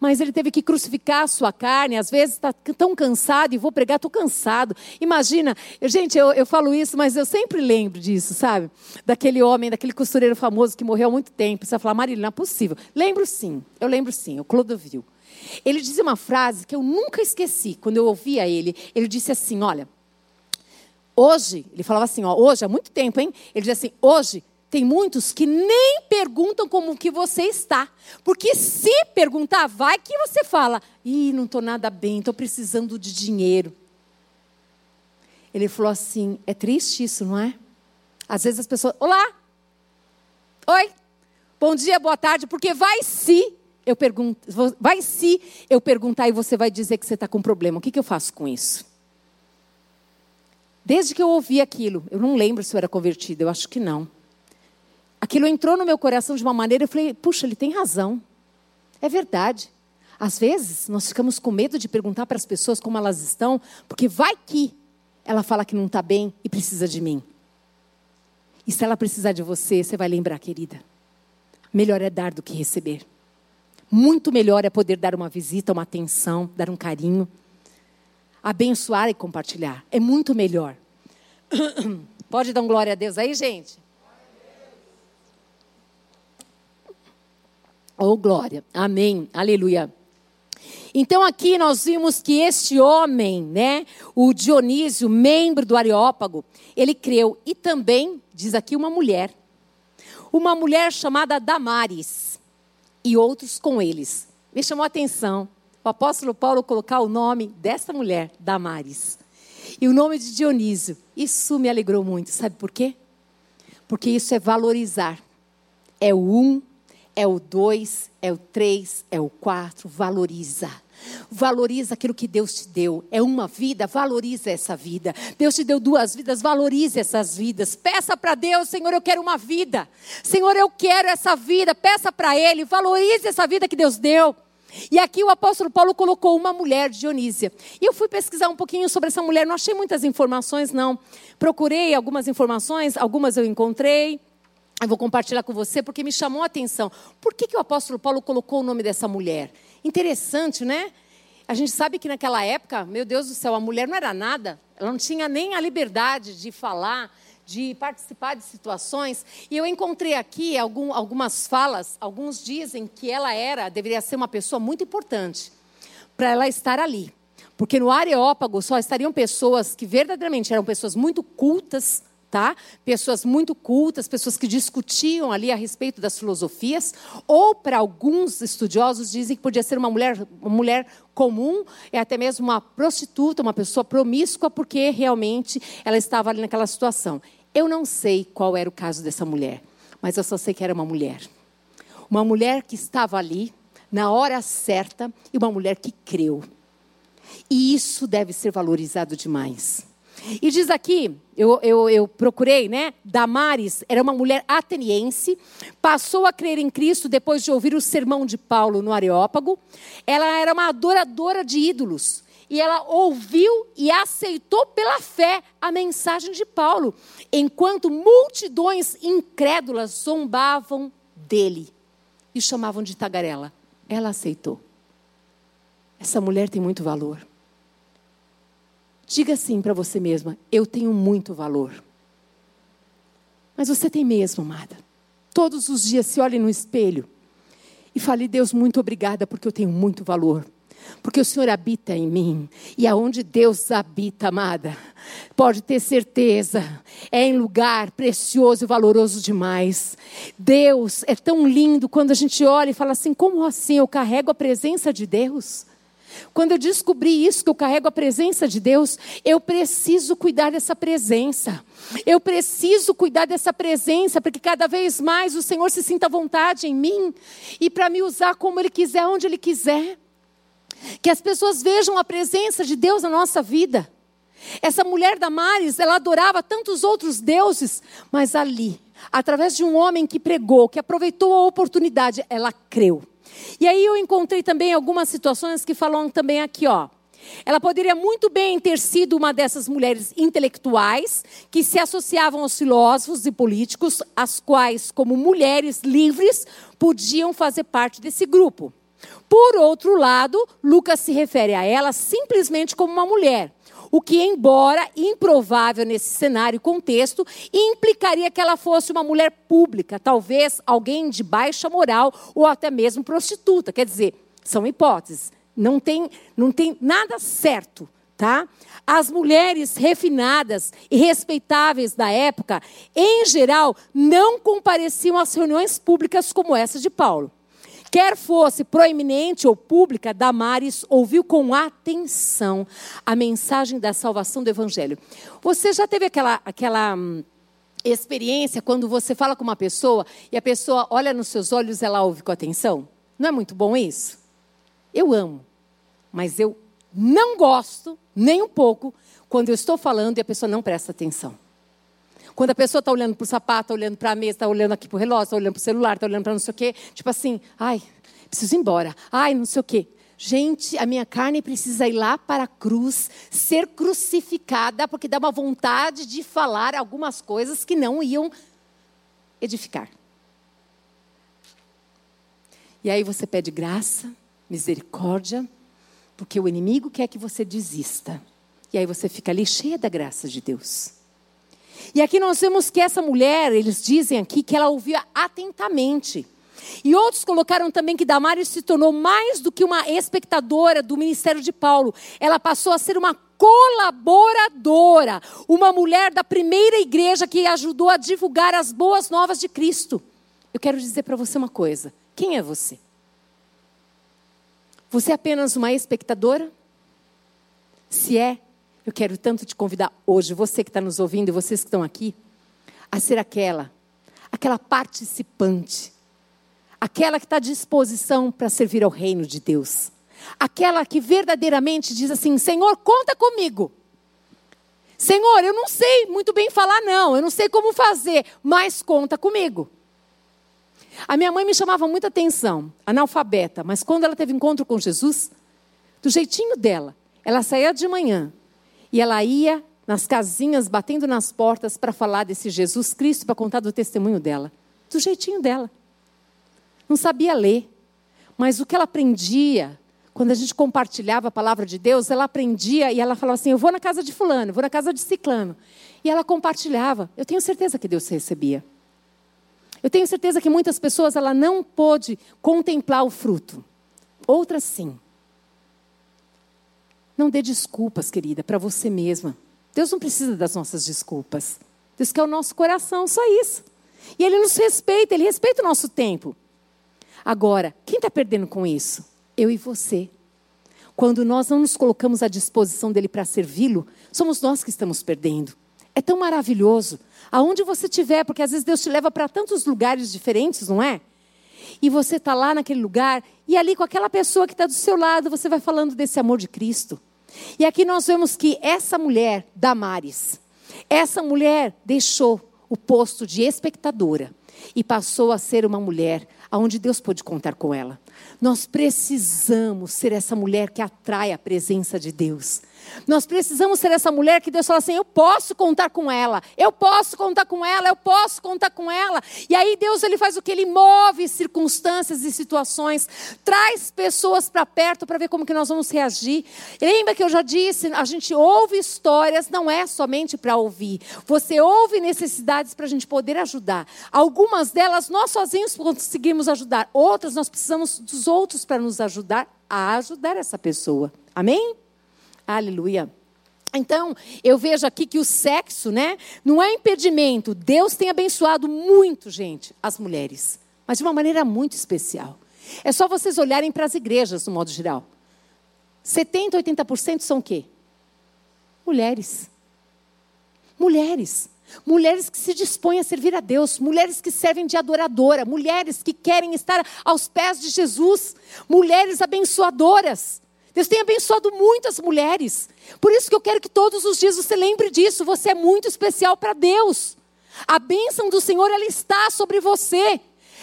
[SPEAKER 1] mas ele teve que crucificar a sua carne. Às vezes está tão cansado e vou pregar, estou cansado. Imagina, gente, eu, eu falo isso, mas eu sempre lembro disso, sabe? Daquele homem, daquele costureiro famoso que morreu há muito tempo. Você vai falar, Marília, não é possível. Lembro sim, eu lembro sim, o Clodovil. Ele dizia uma frase que eu nunca esqueci quando eu ouvia ele. Ele disse assim: Olha, Hoje, ele falava assim, ó, hoje, há muito tempo, hein? Ele dizia assim, hoje tem muitos que nem perguntam como que você está. Porque se perguntar, vai que você fala, ih, não estou nada bem, estou precisando de dinheiro. Ele falou assim, é triste isso, não é? Às vezes as pessoas, olá, oi, bom dia, boa tarde, porque vai se eu pergunto, vai se eu perguntar e você vai dizer que você está com problema, o que, que eu faço com isso? Desde que eu ouvi aquilo, eu não lembro se eu era convertida, eu acho que não. Aquilo entrou no meu coração de uma maneira, eu falei, puxa, ele tem razão. É verdade. Às vezes, nós ficamos com medo de perguntar para as pessoas como elas estão, porque vai que ela fala que não está bem e precisa de mim. E se ela precisar de você, você vai lembrar, querida. Melhor é dar do que receber. Muito melhor é poder dar uma visita, uma atenção, dar um carinho abençoar e compartilhar. É muito melhor. <coughs> Pode dar um glória a Deus aí, gente? Oh, glória. Amém. Aleluia. Então aqui nós vimos que este homem, né, o Dionísio, membro do Areópago, ele creu e também diz aqui uma mulher, uma mulher chamada Damares e outros com eles. Me chamou a atenção o apóstolo Paulo colocar o nome dessa mulher, Damares, e o nome de Dionísio. Isso me alegrou muito. Sabe por quê? Porque isso é valorizar. É um, é o dois, é o três, é o quatro. Valoriza. Valoriza aquilo que Deus te deu. É uma vida, valoriza essa vida. Deus te deu duas vidas, valorize essas vidas. Peça para Deus, Senhor, eu quero uma vida. Senhor, eu quero essa vida. Peça para Ele, valorize essa vida que Deus deu. E aqui o apóstolo Paulo colocou uma mulher, Dionísia. E eu fui pesquisar um pouquinho sobre essa mulher, não achei muitas informações, não. Procurei algumas informações, algumas eu encontrei. Eu vou compartilhar com você porque me chamou a atenção. Por que, que o apóstolo Paulo colocou o nome dessa mulher? Interessante, né? A gente sabe que naquela época, meu Deus do céu, a mulher não era nada. Ela não tinha nem a liberdade de falar, de participar de situações. E eu encontrei aqui algum, algumas falas. Alguns dizem que ela era, deveria ser uma pessoa muito importante para ela estar ali. Porque no Areópago só estariam pessoas que verdadeiramente eram pessoas muito cultas, tá? Pessoas muito cultas, pessoas que discutiam ali a respeito das filosofias, ou para alguns estudiosos dizem que podia ser uma mulher, uma mulher comum, é até mesmo uma prostituta, uma pessoa promíscua, porque realmente ela estava ali naquela situação. Eu não sei qual era o caso dessa mulher, mas eu só sei que era uma mulher. Uma mulher que estava ali na hora certa e uma mulher que creu. E isso deve ser valorizado demais. E diz aqui, eu, eu, eu, procurei, né? Damares era uma mulher ateniense, passou a crer em Cristo depois de ouvir o sermão de Paulo no Areópago. Ela era uma adoradora de ídolos e ela ouviu e aceitou pela fé a mensagem de Paulo, enquanto multidões incrédulas zombavam dele e chamavam de tagarela. Ela aceitou. Essa mulher tem muito valor. Diga assim para você mesma: eu tenho muito valor. Mas você tem mesmo, amada. Todos os dias se olhe no espelho e fale: Deus, muito obrigada porque eu tenho muito valor porque o Senhor habita em mim. E aonde Deus habita, amada, pode ter certeza, é em lugar precioso e valoroso demais. Deus é tão lindo quando a gente olha e fala assim: como assim eu carrego a presença de Deus? Quando eu descobri isso, que eu carrego a presença de Deus, eu preciso cuidar dessa presença. Eu preciso cuidar dessa presença, porque cada vez mais o Senhor se sinta à vontade em mim e para me usar como Ele quiser, onde Ele quiser. Que as pessoas vejam a presença de Deus na nossa vida. Essa mulher da Maris, ela adorava tantos outros deuses, mas ali, através de um homem que pregou, que aproveitou a oportunidade, ela creu. E aí eu encontrei também algumas situações que falam também aqui, ó. Ela poderia muito bem ter sido uma dessas mulheres intelectuais que se associavam aos filósofos e políticos, as quais, como mulheres livres, podiam fazer parte desse grupo. Por outro lado, Lucas se refere a ela simplesmente como uma mulher, o que, embora improvável nesse cenário e contexto, implicaria que ela fosse uma mulher pública, talvez alguém de baixa moral ou até mesmo prostituta. Quer dizer, são hipóteses. Não tem, não tem nada certo. Tá? As mulheres refinadas e respeitáveis da época, em geral, não compareciam às reuniões públicas como essa de Paulo. Quer fosse proeminente ou pública, Damares ouviu com atenção a mensagem da salvação do Evangelho. Você já teve aquela, aquela hum, experiência quando você fala com uma pessoa e a pessoa olha nos seus olhos e ela ouve com atenção? Não é muito bom isso? Eu amo, mas eu não gosto, nem um pouco, quando eu estou falando e a pessoa não presta atenção. Quando a pessoa está olhando para o sapato, tá olhando para a mesa, está olhando aqui para o relógio, está olhando para o celular, está olhando para não sei o quê, tipo assim, ai, preciso ir embora, ai, não sei o quê. Gente, a minha carne precisa ir lá para a cruz, ser crucificada, porque dá uma vontade de falar algumas coisas que não iam edificar. E aí você pede graça, misericórdia, porque o inimigo quer que você desista. E aí você fica ali cheia da graça de Deus. E aqui nós vemos que essa mulher, eles dizem aqui que ela ouvia atentamente. E outros colocaram também que Damares se tornou mais do que uma espectadora do ministério de Paulo. Ela passou a ser uma colaboradora, uma mulher da primeira igreja que ajudou a divulgar as boas novas de Cristo. Eu quero dizer para você uma coisa: quem é você? Você é apenas uma espectadora? Se é, eu quero tanto te convidar hoje, você que está nos ouvindo e vocês que estão aqui, a ser aquela, aquela participante, aquela que está à disposição para servir ao reino de Deus, aquela que verdadeiramente diz assim: Senhor, conta comigo. Senhor, eu não sei muito bem falar, não, eu não sei como fazer, mas conta comigo. A minha mãe me chamava muita atenção, analfabeta, mas quando ela teve encontro com Jesus, do jeitinho dela, ela saía de manhã, e ela ia nas casinhas, batendo nas portas para falar desse Jesus Cristo, para contar do testemunho dela. Do jeitinho dela. Não sabia ler. Mas o que ela aprendia, quando a gente compartilhava a palavra de Deus, ela aprendia e ela falava assim: Eu vou na casa de Fulano, vou na casa de Ciclano. E ela compartilhava. Eu tenho certeza que Deus recebia. Eu tenho certeza que muitas pessoas ela não pôde contemplar o fruto. Outras sim. Não dê desculpas, querida, para você mesma. Deus não precisa das nossas desculpas. Deus quer o nosso coração, só isso. E Ele nos respeita, Ele respeita o nosso tempo. Agora, quem está perdendo com isso? Eu e você. Quando nós não nos colocamos à disposição dele para servi-lo, somos nós que estamos perdendo. É tão maravilhoso. Aonde você estiver, porque às vezes Deus te leva para tantos lugares diferentes, não é? E você está lá naquele lugar, e ali com aquela pessoa que está do seu lado, você vai falando desse amor de Cristo. E aqui nós vemos que essa mulher, Damares, essa mulher deixou o posto de espectadora e passou a ser uma mulher aonde Deus pôde contar com ela. Nós precisamos ser essa mulher que atrai a presença de Deus. Nós precisamos ser essa mulher que Deus fala assim: eu posso contar com ela, eu posso contar com ela, eu posso contar com ela. E aí Deus ele faz o que? Ele move circunstâncias e situações, traz pessoas para perto para ver como que nós vamos reagir. Lembra que eu já disse, a gente ouve histórias, não é somente para ouvir. Você ouve necessidades para a gente poder ajudar. Algumas delas nós sozinhos conseguimos ajudar, outras nós precisamos dos outros para nos ajudar a ajudar essa pessoa. Amém? Aleluia. Então, eu vejo aqui que o sexo, né, não é impedimento. Deus tem abençoado muito, gente, as mulheres, mas de uma maneira muito especial. É só vocês olharem para as igrejas, no modo geral. 70%, 80% são o quê? Mulheres. Mulheres. Mulheres que se dispõem a servir a Deus, mulheres que servem de adoradora, mulheres que querem estar aos pés de Jesus, mulheres abençoadoras. Deus tem abençoado muitas mulheres. Por isso que eu quero que todos os dias você lembre disso. Você é muito especial para Deus. A bênção do Senhor, ela está sobre você.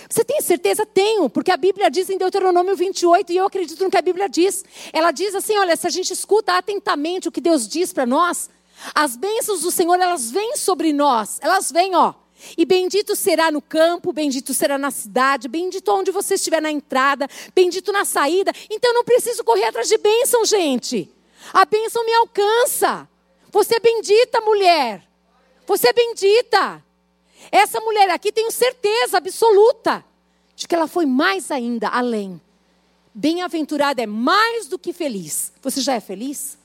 [SPEAKER 1] Você tem certeza? Tenho, porque a Bíblia diz em Deuteronômio 28, e eu acredito no que a Bíblia diz. Ela diz assim: olha, se a gente escuta atentamente o que Deus diz para nós, as bênçãos do Senhor, elas vêm sobre nós. Elas vêm, ó. E bendito será no campo, bendito será na cidade, bendito onde você estiver na entrada, bendito na saída. Então eu não preciso correr atrás de bênção, gente. A bênção me alcança. Você é bendita, mulher. Você é bendita. Essa mulher aqui tenho certeza absoluta de que ela foi mais ainda além. Bem-aventurada é mais do que feliz. Você já é feliz?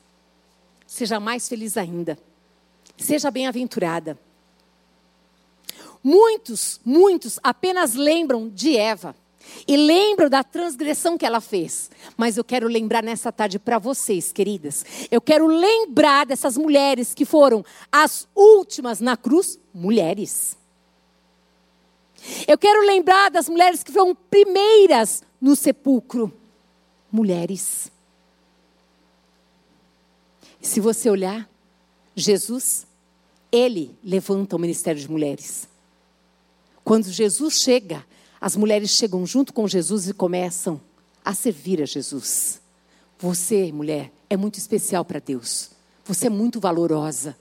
[SPEAKER 1] Seja mais feliz ainda. Seja bem-aventurada. Muitos, muitos apenas lembram de Eva e lembram da transgressão que ela fez. Mas eu quero lembrar nessa tarde para vocês, queridas. Eu quero lembrar dessas mulheres que foram as últimas na cruz, mulheres. Eu quero lembrar das mulheres que foram primeiras no sepulcro, mulheres. Se você olhar, Jesus, ele levanta o ministério de mulheres. Quando Jesus chega, as mulheres chegam junto com Jesus e começam a servir a Jesus. Você, mulher, é muito especial para Deus. Você é muito valorosa.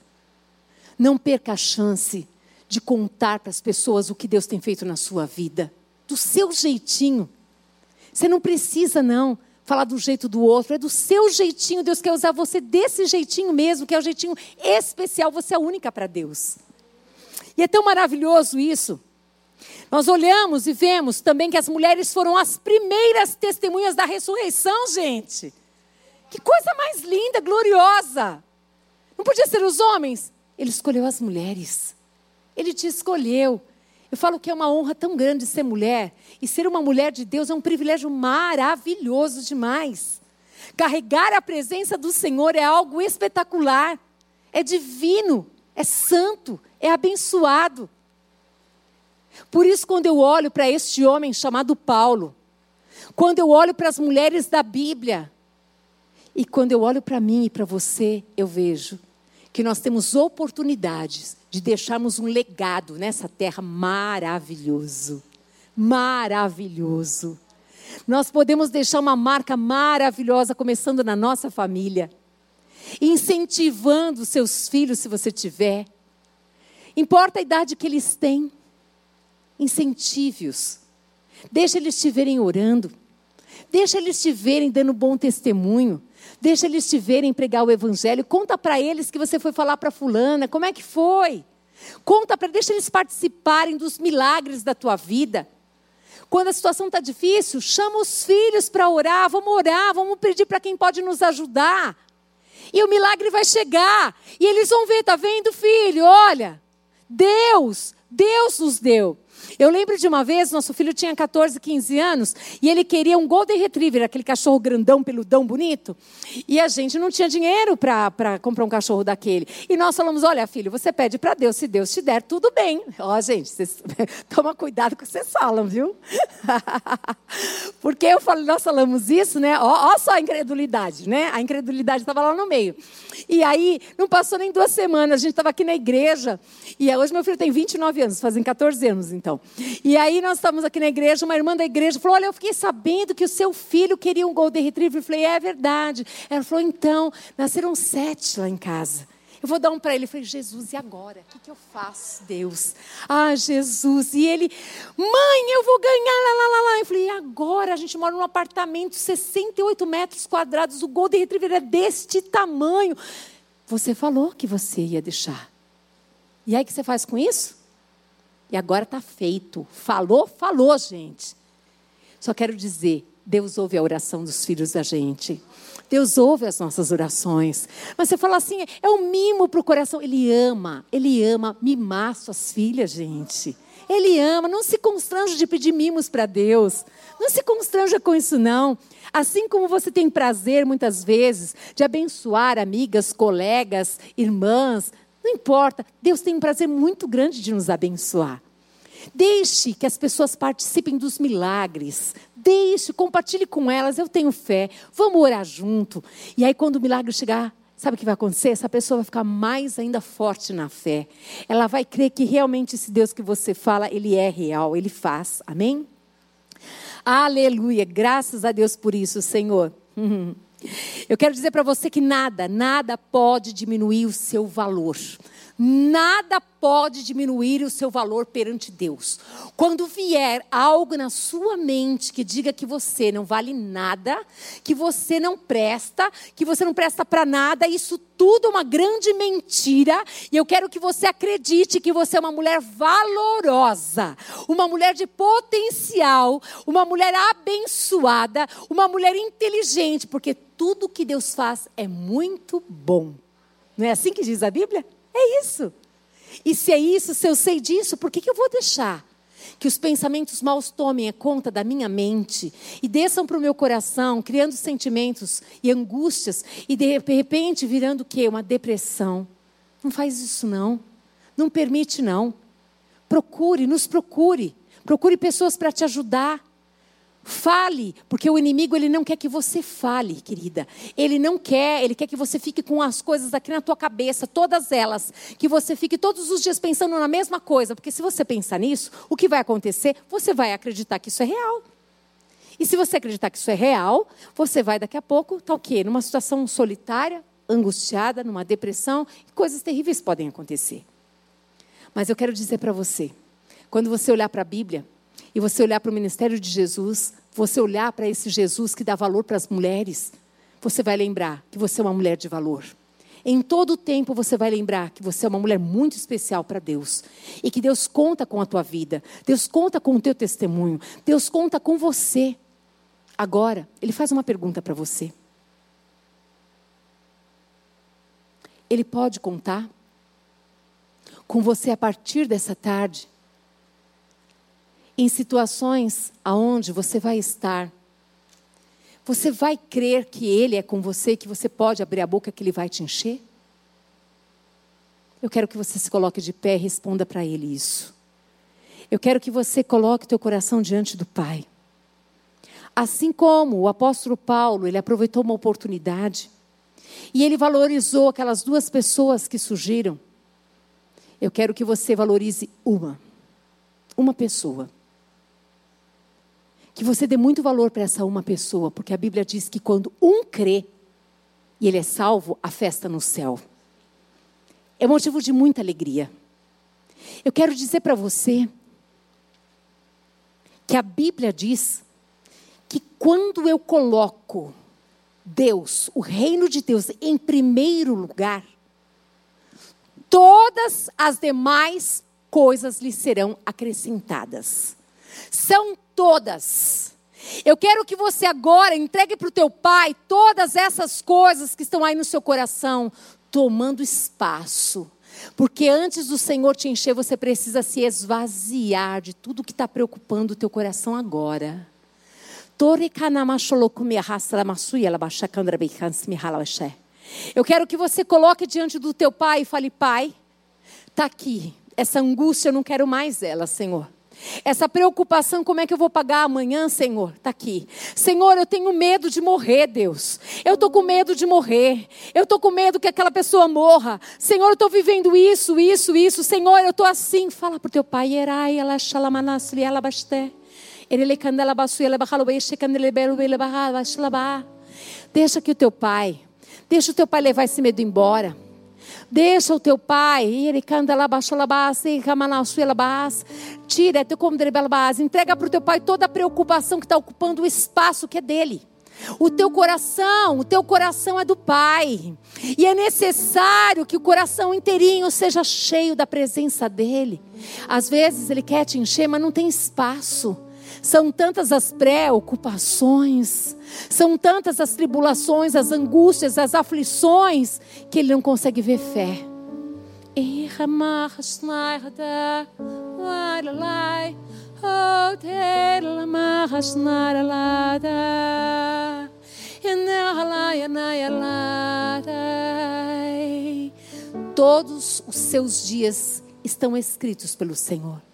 [SPEAKER 1] Não perca a chance de contar para as pessoas o que Deus tem feito na sua vida, do seu jeitinho. Você não precisa, não, falar do jeito do outro, é do seu jeitinho. Deus quer usar você desse jeitinho mesmo, que é o jeitinho especial. Você é única para Deus. E é tão maravilhoso isso. Nós olhamos e vemos também que as mulheres foram as primeiras testemunhas da ressurreição, gente. Que coisa mais linda, gloriosa. Não podia ser os homens? Ele escolheu as mulheres. Ele te escolheu. Eu falo que é uma honra tão grande ser mulher. E ser uma mulher de Deus é um privilégio maravilhoso demais. Carregar a presença do Senhor é algo espetacular. É divino, é santo, é abençoado. Por isso, quando eu olho para este homem chamado Paulo, quando eu olho para as mulheres da Bíblia, e quando eu olho para mim e para você, eu vejo que nós temos oportunidades de deixarmos um legado nessa terra maravilhoso. Maravilhoso. Nós podemos deixar uma marca maravilhosa, começando na nossa família, incentivando seus filhos, se você tiver. Importa a idade que eles têm, incentive-os. Deixa eles te verem orando. Deixa eles te verem dando bom testemunho. Deixa eles te verem pregar o evangelho. Conta para eles que você foi falar para fulana, como é que foi? Conta para, deixa eles participarem dos milagres da tua vida. Quando a situação está difícil, chama os filhos para orar, vamos orar, vamos pedir para quem pode nos ajudar. E o milagre vai chegar. E eles vão ver, tá vendo, filho? Olha, Deus, Deus nos deu. Eu lembro de uma vez, nosso filho tinha 14, 15 anos, e ele queria um Golden Retriever, aquele cachorro grandão, peludão, bonito. E a gente não tinha dinheiro para comprar um cachorro daquele. E nós falamos: olha, filho, você pede para Deus, se Deus te der, tudo bem. Ó, gente, vocês, <laughs> toma cuidado com o que vocês falam, viu? <laughs> Porque eu falo, nós falamos isso, né? Ó, ó só a incredulidade, né? A incredulidade estava lá no meio. E aí, não passou nem duas semanas, a gente estava aqui na igreja, e hoje meu filho tem 29 anos, fazem 14 anos, então. E aí nós estamos aqui na igreja, uma irmã da igreja falou: Olha, eu fiquei sabendo que o seu filho queria um Golden Retriever. Eu falei: É verdade. Ela falou: Então, nasceram sete lá em casa. Eu vou dar um para ele. Eu falei, Jesus, e agora? O que, que eu faço, Deus? Ah, Jesus. E ele, mãe, eu vou ganhar, lá, lá, lá, lá. Eu falei, e agora? A gente mora num apartamento, 68 metros quadrados, o Golden Retriever é deste tamanho. Você falou que você ia deixar. E aí, o que você faz com isso? E agora está feito. Falou, falou, gente. Só quero dizer, Deus ouve a oração dos filhos da gente. Deus ouve as nossas orações. Mas você fala assim, é um mimo para o coração. Ele ama, ele ama mimar suas filhas, gente. Ele ama. Não se constranja de pedir mimos para Deus. Não se constranja com isso, não. Assim como você tem prazer, muitas vezes, de abençoar amigas, colegas, irmãs, não importa. Deus tem um prazer muito grande de nos abençoar. Deixe que as pessoas participem dos milagres. Deixe, compartilhe com elas. Eu tenho fé. Vamos orar junto. E aí, quando o milagre chegar, sabe o que vai acontecer? Essa pessoa vai ficar mais ainda forte na fé. Ela vai crer que realmente esse Deus que você fala, ele é real, ele faz. Amém? Aleluia. Graças a Deus por isso, Senhor. <laughs> Eu quero dizer para você que nada, nada pode diminuir o seu valor. Nada pode diminuir o seu valor perante Deus. Quando vier algo na sua mente que diga que você não vale nada, que você não presta, que você não presta para nada, isso tudo é uma grande mentira. E eu quero que você acredite que você é uma mulher valorosa, uma mulher de potencial, uma mulher abençoada, uma mulher inteligente, porque tudo que Deus faz é muito bom. Não é assim que diz a Bíblia? É isso. E se é isso, se eu sei disso, por que, que eu vou deixar que os pensamentos maus tomem a conta da minha mente e desçam para o meu coração, criando sentimentos e angústias e de repente virando o quê? Uma depressão. Não faz isso não. Não permite não. Procure, nos procure. Procure pessoas para te ajudar. Fale, porque o inimigo ele não quer que você fale, querida. Ele não quer, ele quer que você fique com as coisas aqui na tua cabeça, todas elas, que você fique todos os dias pensando na mesma coisa, porque se você pensar nisso, o que vai acontecer? Você vai acreditar que isso é real. E se você acreditar que isso é real, você vai daqui a pouco, tá o quê? Numa situação solitária, angustiada, numa depressão, coisas terríveis podem acontecer. Mas eu quero dizer para você, quando você olhar para a Bíblia, e você olhar para o ministério de Jesus, você olhar para esse Jesus que dá valor para as mulheres, você vai lembrar que você é uma mulher de valor. Em todo o tempo você vai lembrar que você é uma mulher muito especial para Deus e que Deus conta com a tua vida, Deus conta com o teu testemunho, Deus conta com você. Agora, ele faz uma pergunta para você. Ele pode contar com você a partir dessa tarde em situações aonde você vai estar, você vai crer que Ele é com você, que você pode abrir a boca que Ele vai te encher? Eu quero que você se coloque de pé e responda para Ele isso. Eu quero que você coloque teu coração diante do Pai. Assim como o apóstolo Paulo, ele aproveitou uma oportunidade e ele valorizou aquelas duas pessoas que surgiram. Eu quero que você valorize uma, uma pessoa que você dê muito valor para essa uma pessoa, porque a Bíblia diz que quando um crê e ele é salvo, a festa no céu. É motivo de muita alegria. Eu quero dizer para você que a Bíblia diz que quando eu coloco Deus, o reino de Deus, em primeiro lugar, todas as demais coisas lhe serão acrescentadas. São todas. Eu quero que você agora entregue para o teu pai todas essas coisas que estão aí no seu coração, tomando espaço. Porque antes do Senhor te encher, você precisa se esvaziar de tudo que está preocupando o teu coração agora. Eu quero que você coloque diante do teu pai e fale: Pai, está aqui. Essa angústia, eu não quero mais ela, Senhor. Essa preocupação, como é que eu vou pagar amanhã, Senhor? Está aqui. Senhor, eu tenho medo de morrer, Deus. Eu estou com medo de morrer. Eu estou com medo que aquela pessoa morra. Senhor, eu estou vivendo isso, isso, isso. Senhor, eu estou assim. Fala para o teu pai. Erai, ela xalamanasli, ela basté. Deixa que o teu pai, deixa o teu pai levar esse medo embora. Deixa o teu pai, ele canta lá baixo lá tira teu base, entrega para o teu pai toda a preocupação que está ocupando o espaço que é dele. O teu coração, o teu coração é do Pai. E é necessário que o coração inteirinho seja cheio da presença dele. Às vezes ele quer te encher, mas não tem espaço. São tantas as preocupações, são tantas as tribulações, as angústias, as aflições, que ele não consegue ver fé. Todos os seus dias estão escritos pelo Senhor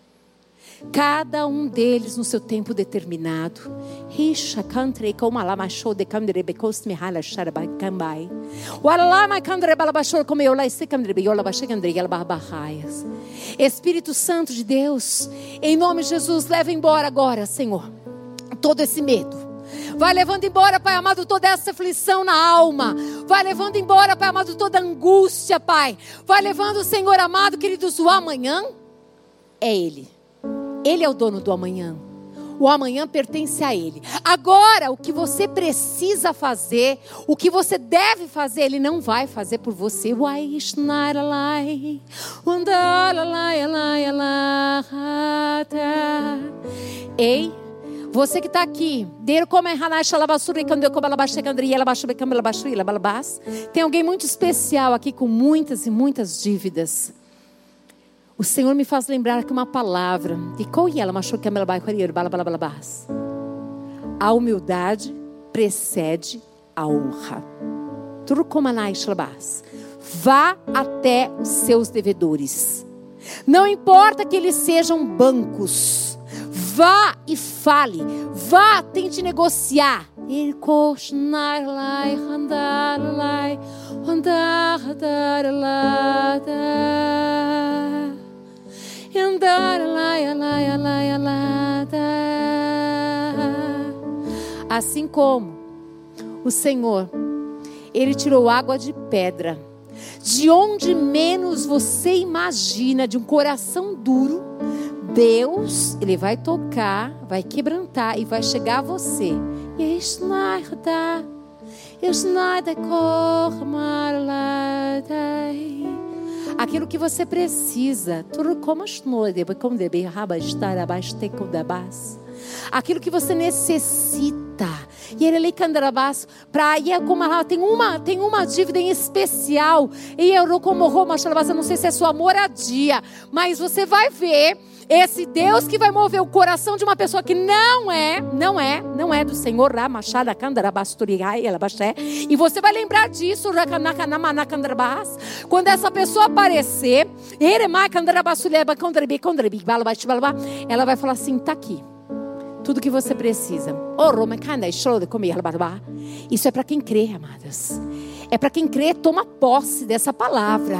[SPEAKER 1] cada um deles no seu tempo determinado. Espírito Santo de Deus, em nome de Jesus, leva embora agora, Senhor, todo esse medo. Vai levando embora, Pai amado, toda essa aflição na alma. Vai levando embora, Pai amado, toda angústia, Pai. Vai levando, Senhor amado, queridos, o amanhã é Ele. Ele é o dono do amanhã. O amanhã pertence a Ele. Agora, o que você precisa fazer, o que você deve fazer, Ele não vai fazer por você. Ei, você que está aqui, tem alguém muito especial aqui com muitas e muitas dívidas. O Senhor me faz lembrar que uma palavra. A humildade precede a honra. Vá até os seus devedores. Não importa que eles sejam bancos. Vá e fale. Vá, tente negociar. Assim como o Senhor, Ele tirou água de pedra, de onde menos você imagina, de um coração duro, Deus, Ele vai tocar, vai quebrantar e vai chegar a você. E aquilo que você precisa. Aquilo que você necessita. E ele para como ela tem uma tem uma dívida em especial. E eu como Roma, não sei se é sua moradia, mas você vai ver esse Deus que vai mover o coração de uma pessoa que não é, não é, não é do Senhor, e você vai lembrar disso quando essa pessoa aparecer, ela vai falar assim: está aqui tudo que você precisa. Isso é para quem crê, amadas. É para quem crê, toma posse dessa palavra.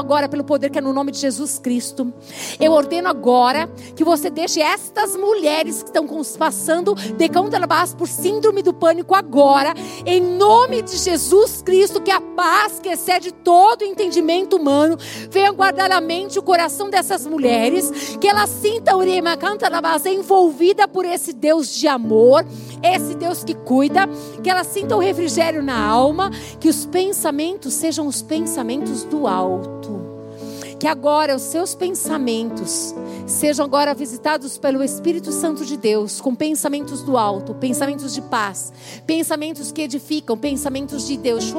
[SPEAKER 1] agora pelo poder que é no nome de Jesus Cristo. Eu ordeno agora que você deixe estas mulheres que estão passando de base por síndrome do pânico agora, em nome de Jesus Cristo, que a paz que excede todo entendimento humano venha guardar a mente e o coração dessas mulheres, que elas sintam Urema base envolvida por esse Deus de amor, esse Deus que cuida, que elas sintam refrigério na alma, que os pensamentos sejam os pensamentos do alto. Que agora os seus pensamentos sejam agora visitados pelo Espírito Santo de Deus, com pensamentos do alto, pensamentos de paz, pensamentos que edificam, pensamentos de Deus.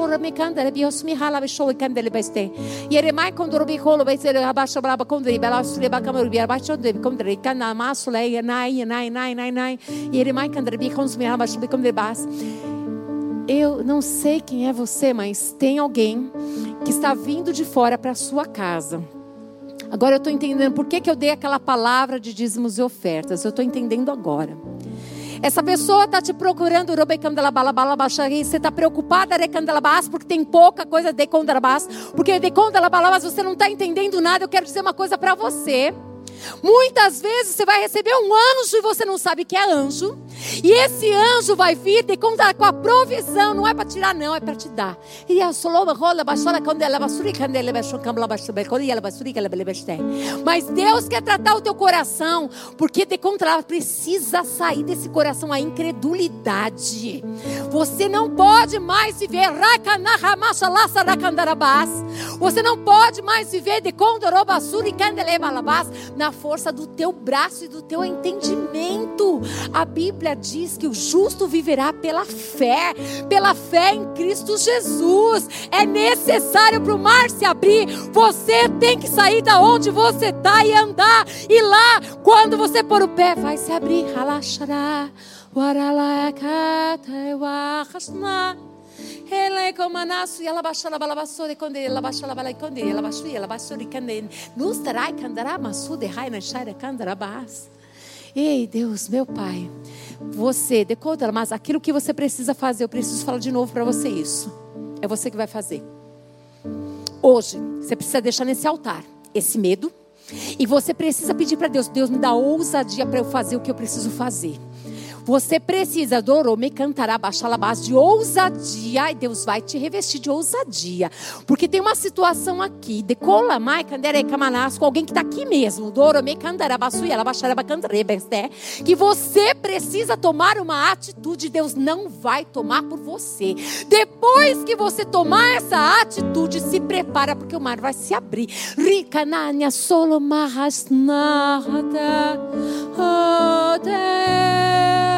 [SPEAKER 1] Eu não sei quem é você, mas tem alguém que está vindo de fora para a sua casa. Agora eu estou entendendo por que, que eu dei aquela palavra de dízimos e ofertas. Eu estou entendendo agora. Essa pessoa está te procurando, você está preocupada porque tem pouca coisa de porque de você não está entendendo nada. Eu quero dizer uma coisa para você. Muitas vezes você vai receber um anjo e você não sabe que é anjo. E esse anjo vai vir de contar com a provisão, não é para tirar, não, é para te dar. E Mas Deus quer tratar o teu coração, porque de contra precisa sair desse coração a incredulidade. Você não pode mais viver você não pode mais viver de na força do teu braço e do teu entendimento. A Bíblia diz que o justo viverá pela fé, pela fé em Cristo Jesus. É necessário para o mar se abrir. Você tem que sair da onde você está e andar. E lá, quando você pôr o pé, vai se abrir. Relaxará. Ele comanasu ela baixou la balabassore quando ela baixou la balai quando ela baixou ela baixou de candene nos tarai candará masu de raina shaira candarabás Ei, Deus, meu Pai, você, decoda, mas aquilo que você precisa fazer, eu preciso falar de novo para você isso. É você que vai fazer. Hoje, você precisa deixar nesse altar esse medo. E você precisa pedir para Deus: Deus, me dá ousadia para eu fazer o que eu preciso fazer. Você precisa, me cantará, base de ousadia, e Deus vai te revestir de ousadia. Porque tem uma situação aqui, de colamai, candere, camanás, com alguém que está aqui mesmo, me cantará, baixará, baixará, que você precisa tomar uma atitude, Deus não vai tomar por você. Depois que você tomar essa atitude, se prepara, porque o mar vai se abrir. Rica, nanya, solo, marras, nada, oh, Deus.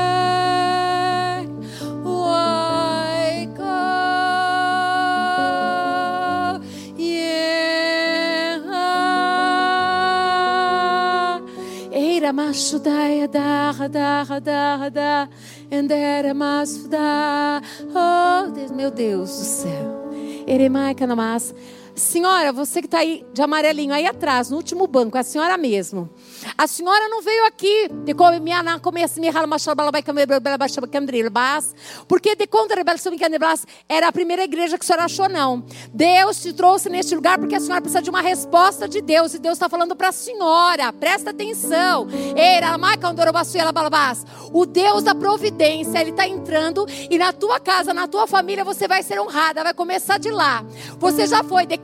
[SPEAKER 1] Era machudaya da da da da endera masfuda. Oh, Deus, meu Deus do céu. Eremai canamas. Senhora, você que está aí de amarelinho, aí atrás, no último banco, é a senhora mesmo. A senhora não veio aqui porque de era a primeira igreja que a senhora achou, não. Deus te trouxe neste lugar porque a senhora precisa de uma resposta de Deus. E Deus está falando para a senhora, presta atenção. O Deus da providência, Ele está entrando e na tua casa, na tua família, você vai ser honrada, vai começar de lá. Você já foi de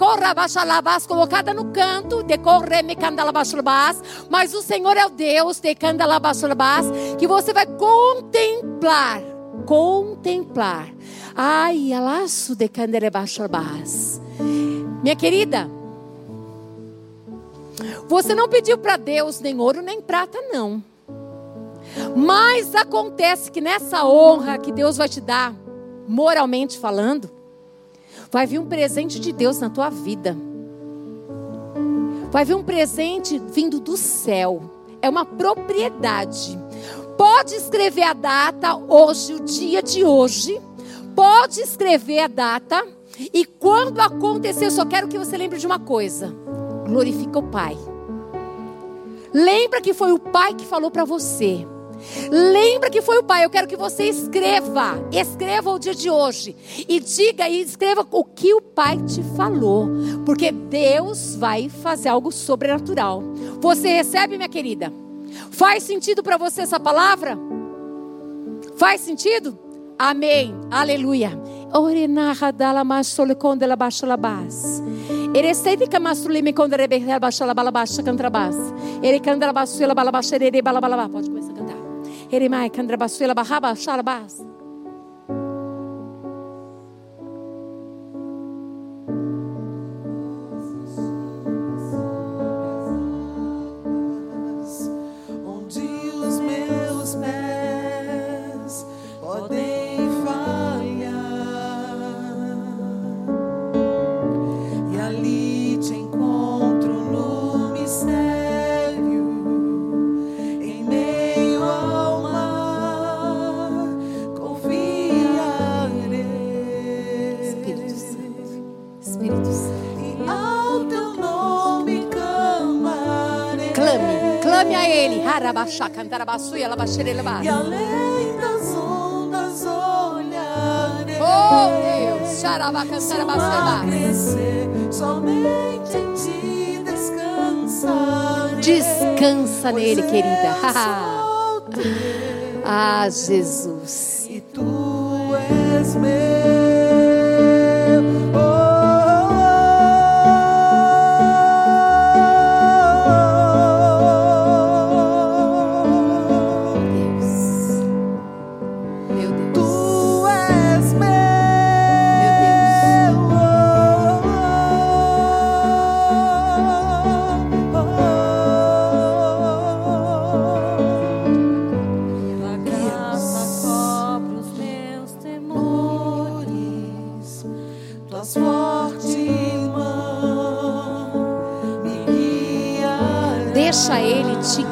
[SPEAKER 1] colocada no canto, decorre me mas o Senhor é o Deus de que você vai contemplar, contemplar. Ai, alaço de Minha querida, você não pediu para Deus nem ouro nem prata, não. Mas acontece que nessa honra que Deus vai te dar, moralmente falando, Vai vir um presente de Deus na tua vida. Vai vir um presente vindo do céu. É uma propriedade. Pode escrever a data hoje, o dia de hoje. Pode escrever a data. E quando acontecer, eu só quero que você lembre de uma coisa: glorifica o Pai. Lembra que foi o Pai que falou para você. Lembra que foi o Pai. Eu quero que você escreva. Escreva o dia de hoje. E diga e escreva o que o Pai te falou. Porque Deus vai fazer algo sobrenatural. Você recebe, minha querida? Faz sentido para você essa palavra? Faz sentido? Amém. Aleluia. Pode começar a cantar. Eremai, Candrabassuela, Bahaba, Shalabas.
[SPEAKER 2] E além das ondas olharei.
[SPEAKER 1] Oh Deus, xarabacantarabasseba.
[SPEAKER 2] Somente em ti descansa.
[SPEAKER 1] Descansa nele, querida. <laughs> Ah, Jesus.
[SPEAKER 2] e tu és meu.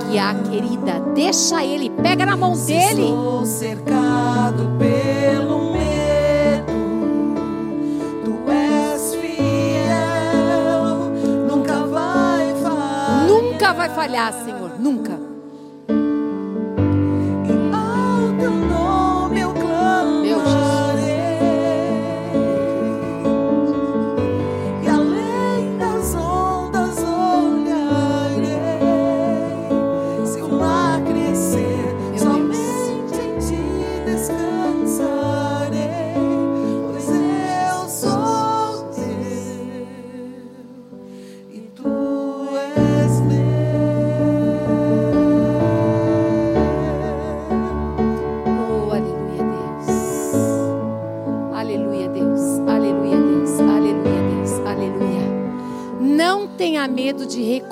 [SPEAKER 1] Guiar, querida. Deixa ele. Pega na mão dele.
[SPEAKER 2] Sou cercado pelo medo, tu és fiel, nunca vai falhar.
[SPEAKER 1] Nunca vai falhar,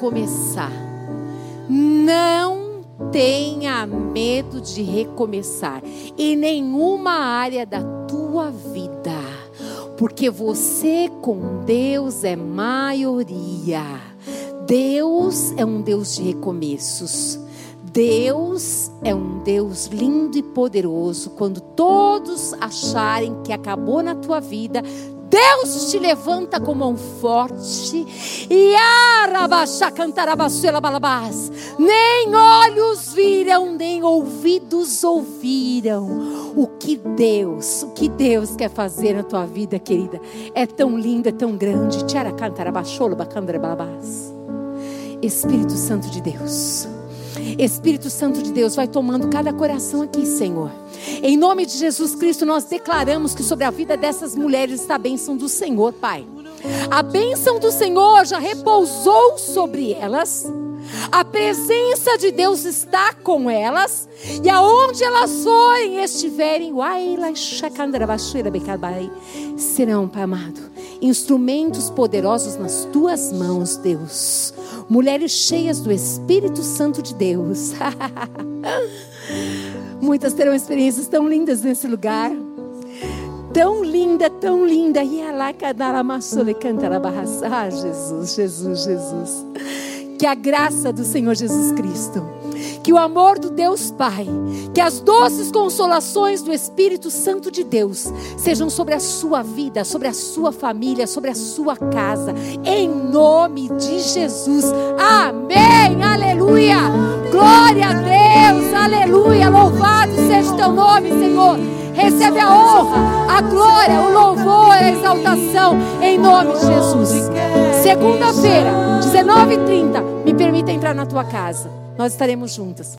[SPEAKER 1] recomeçar. Não tenha medo de recomeçar em nenhuma área da tua vida. Porque você com Deus é maioria. Deus é um Deus de recomeços. Deus é um Deus lindo e poderoso. Quando todos acharem que acabou na tua vida, Deus te levanta com mão forte e balabás. Nem olhos viram, nem ouvidos ouviram o que Deus, o que Deus quer fazer na tua vida, querida. É tão lindo, é tão grande. Balabás. Espírito Santo de Deus. Espírito Santo de Deus, vai tomando cada coração aqui, Senhor. Em nome de Jesus Cristo, nós declaramos que sobre a vida dessas mulheres está a bênção do Senhor, Pai. A bênção do Senhor já repousou sobre elas. A presença de Deus está com elas. E aonde elas forem, estiverem, serão, Pai amado, instrumentos poderosos nas tuas mãos, Deus. Mulheres cheias do Espírito Santo de Deus. <laughs> Muitas terão experiências tão lindas nesse lugar. Tão linda, tão linda. E ela Ah, Jesus, Jesus, Jesus. Que a graça do Senhor Jesus Cristo, que o amor do Deus Pai, que as doces consolações do Espírito Santo de Deus sejam sobre a sua vida, sobre a sua família, sobre a sua casa, em nome de Jesus. Amém. Aleluia. Glória a Deus. Aleluia. Louvado seja o teu nome, Senhor. Recebe a honra, a glória, o louvor, a exaltação, em nome de Jesus. Segunda-feira, 19h30, me permita entrar na tua casa. Nós estaremos juntas.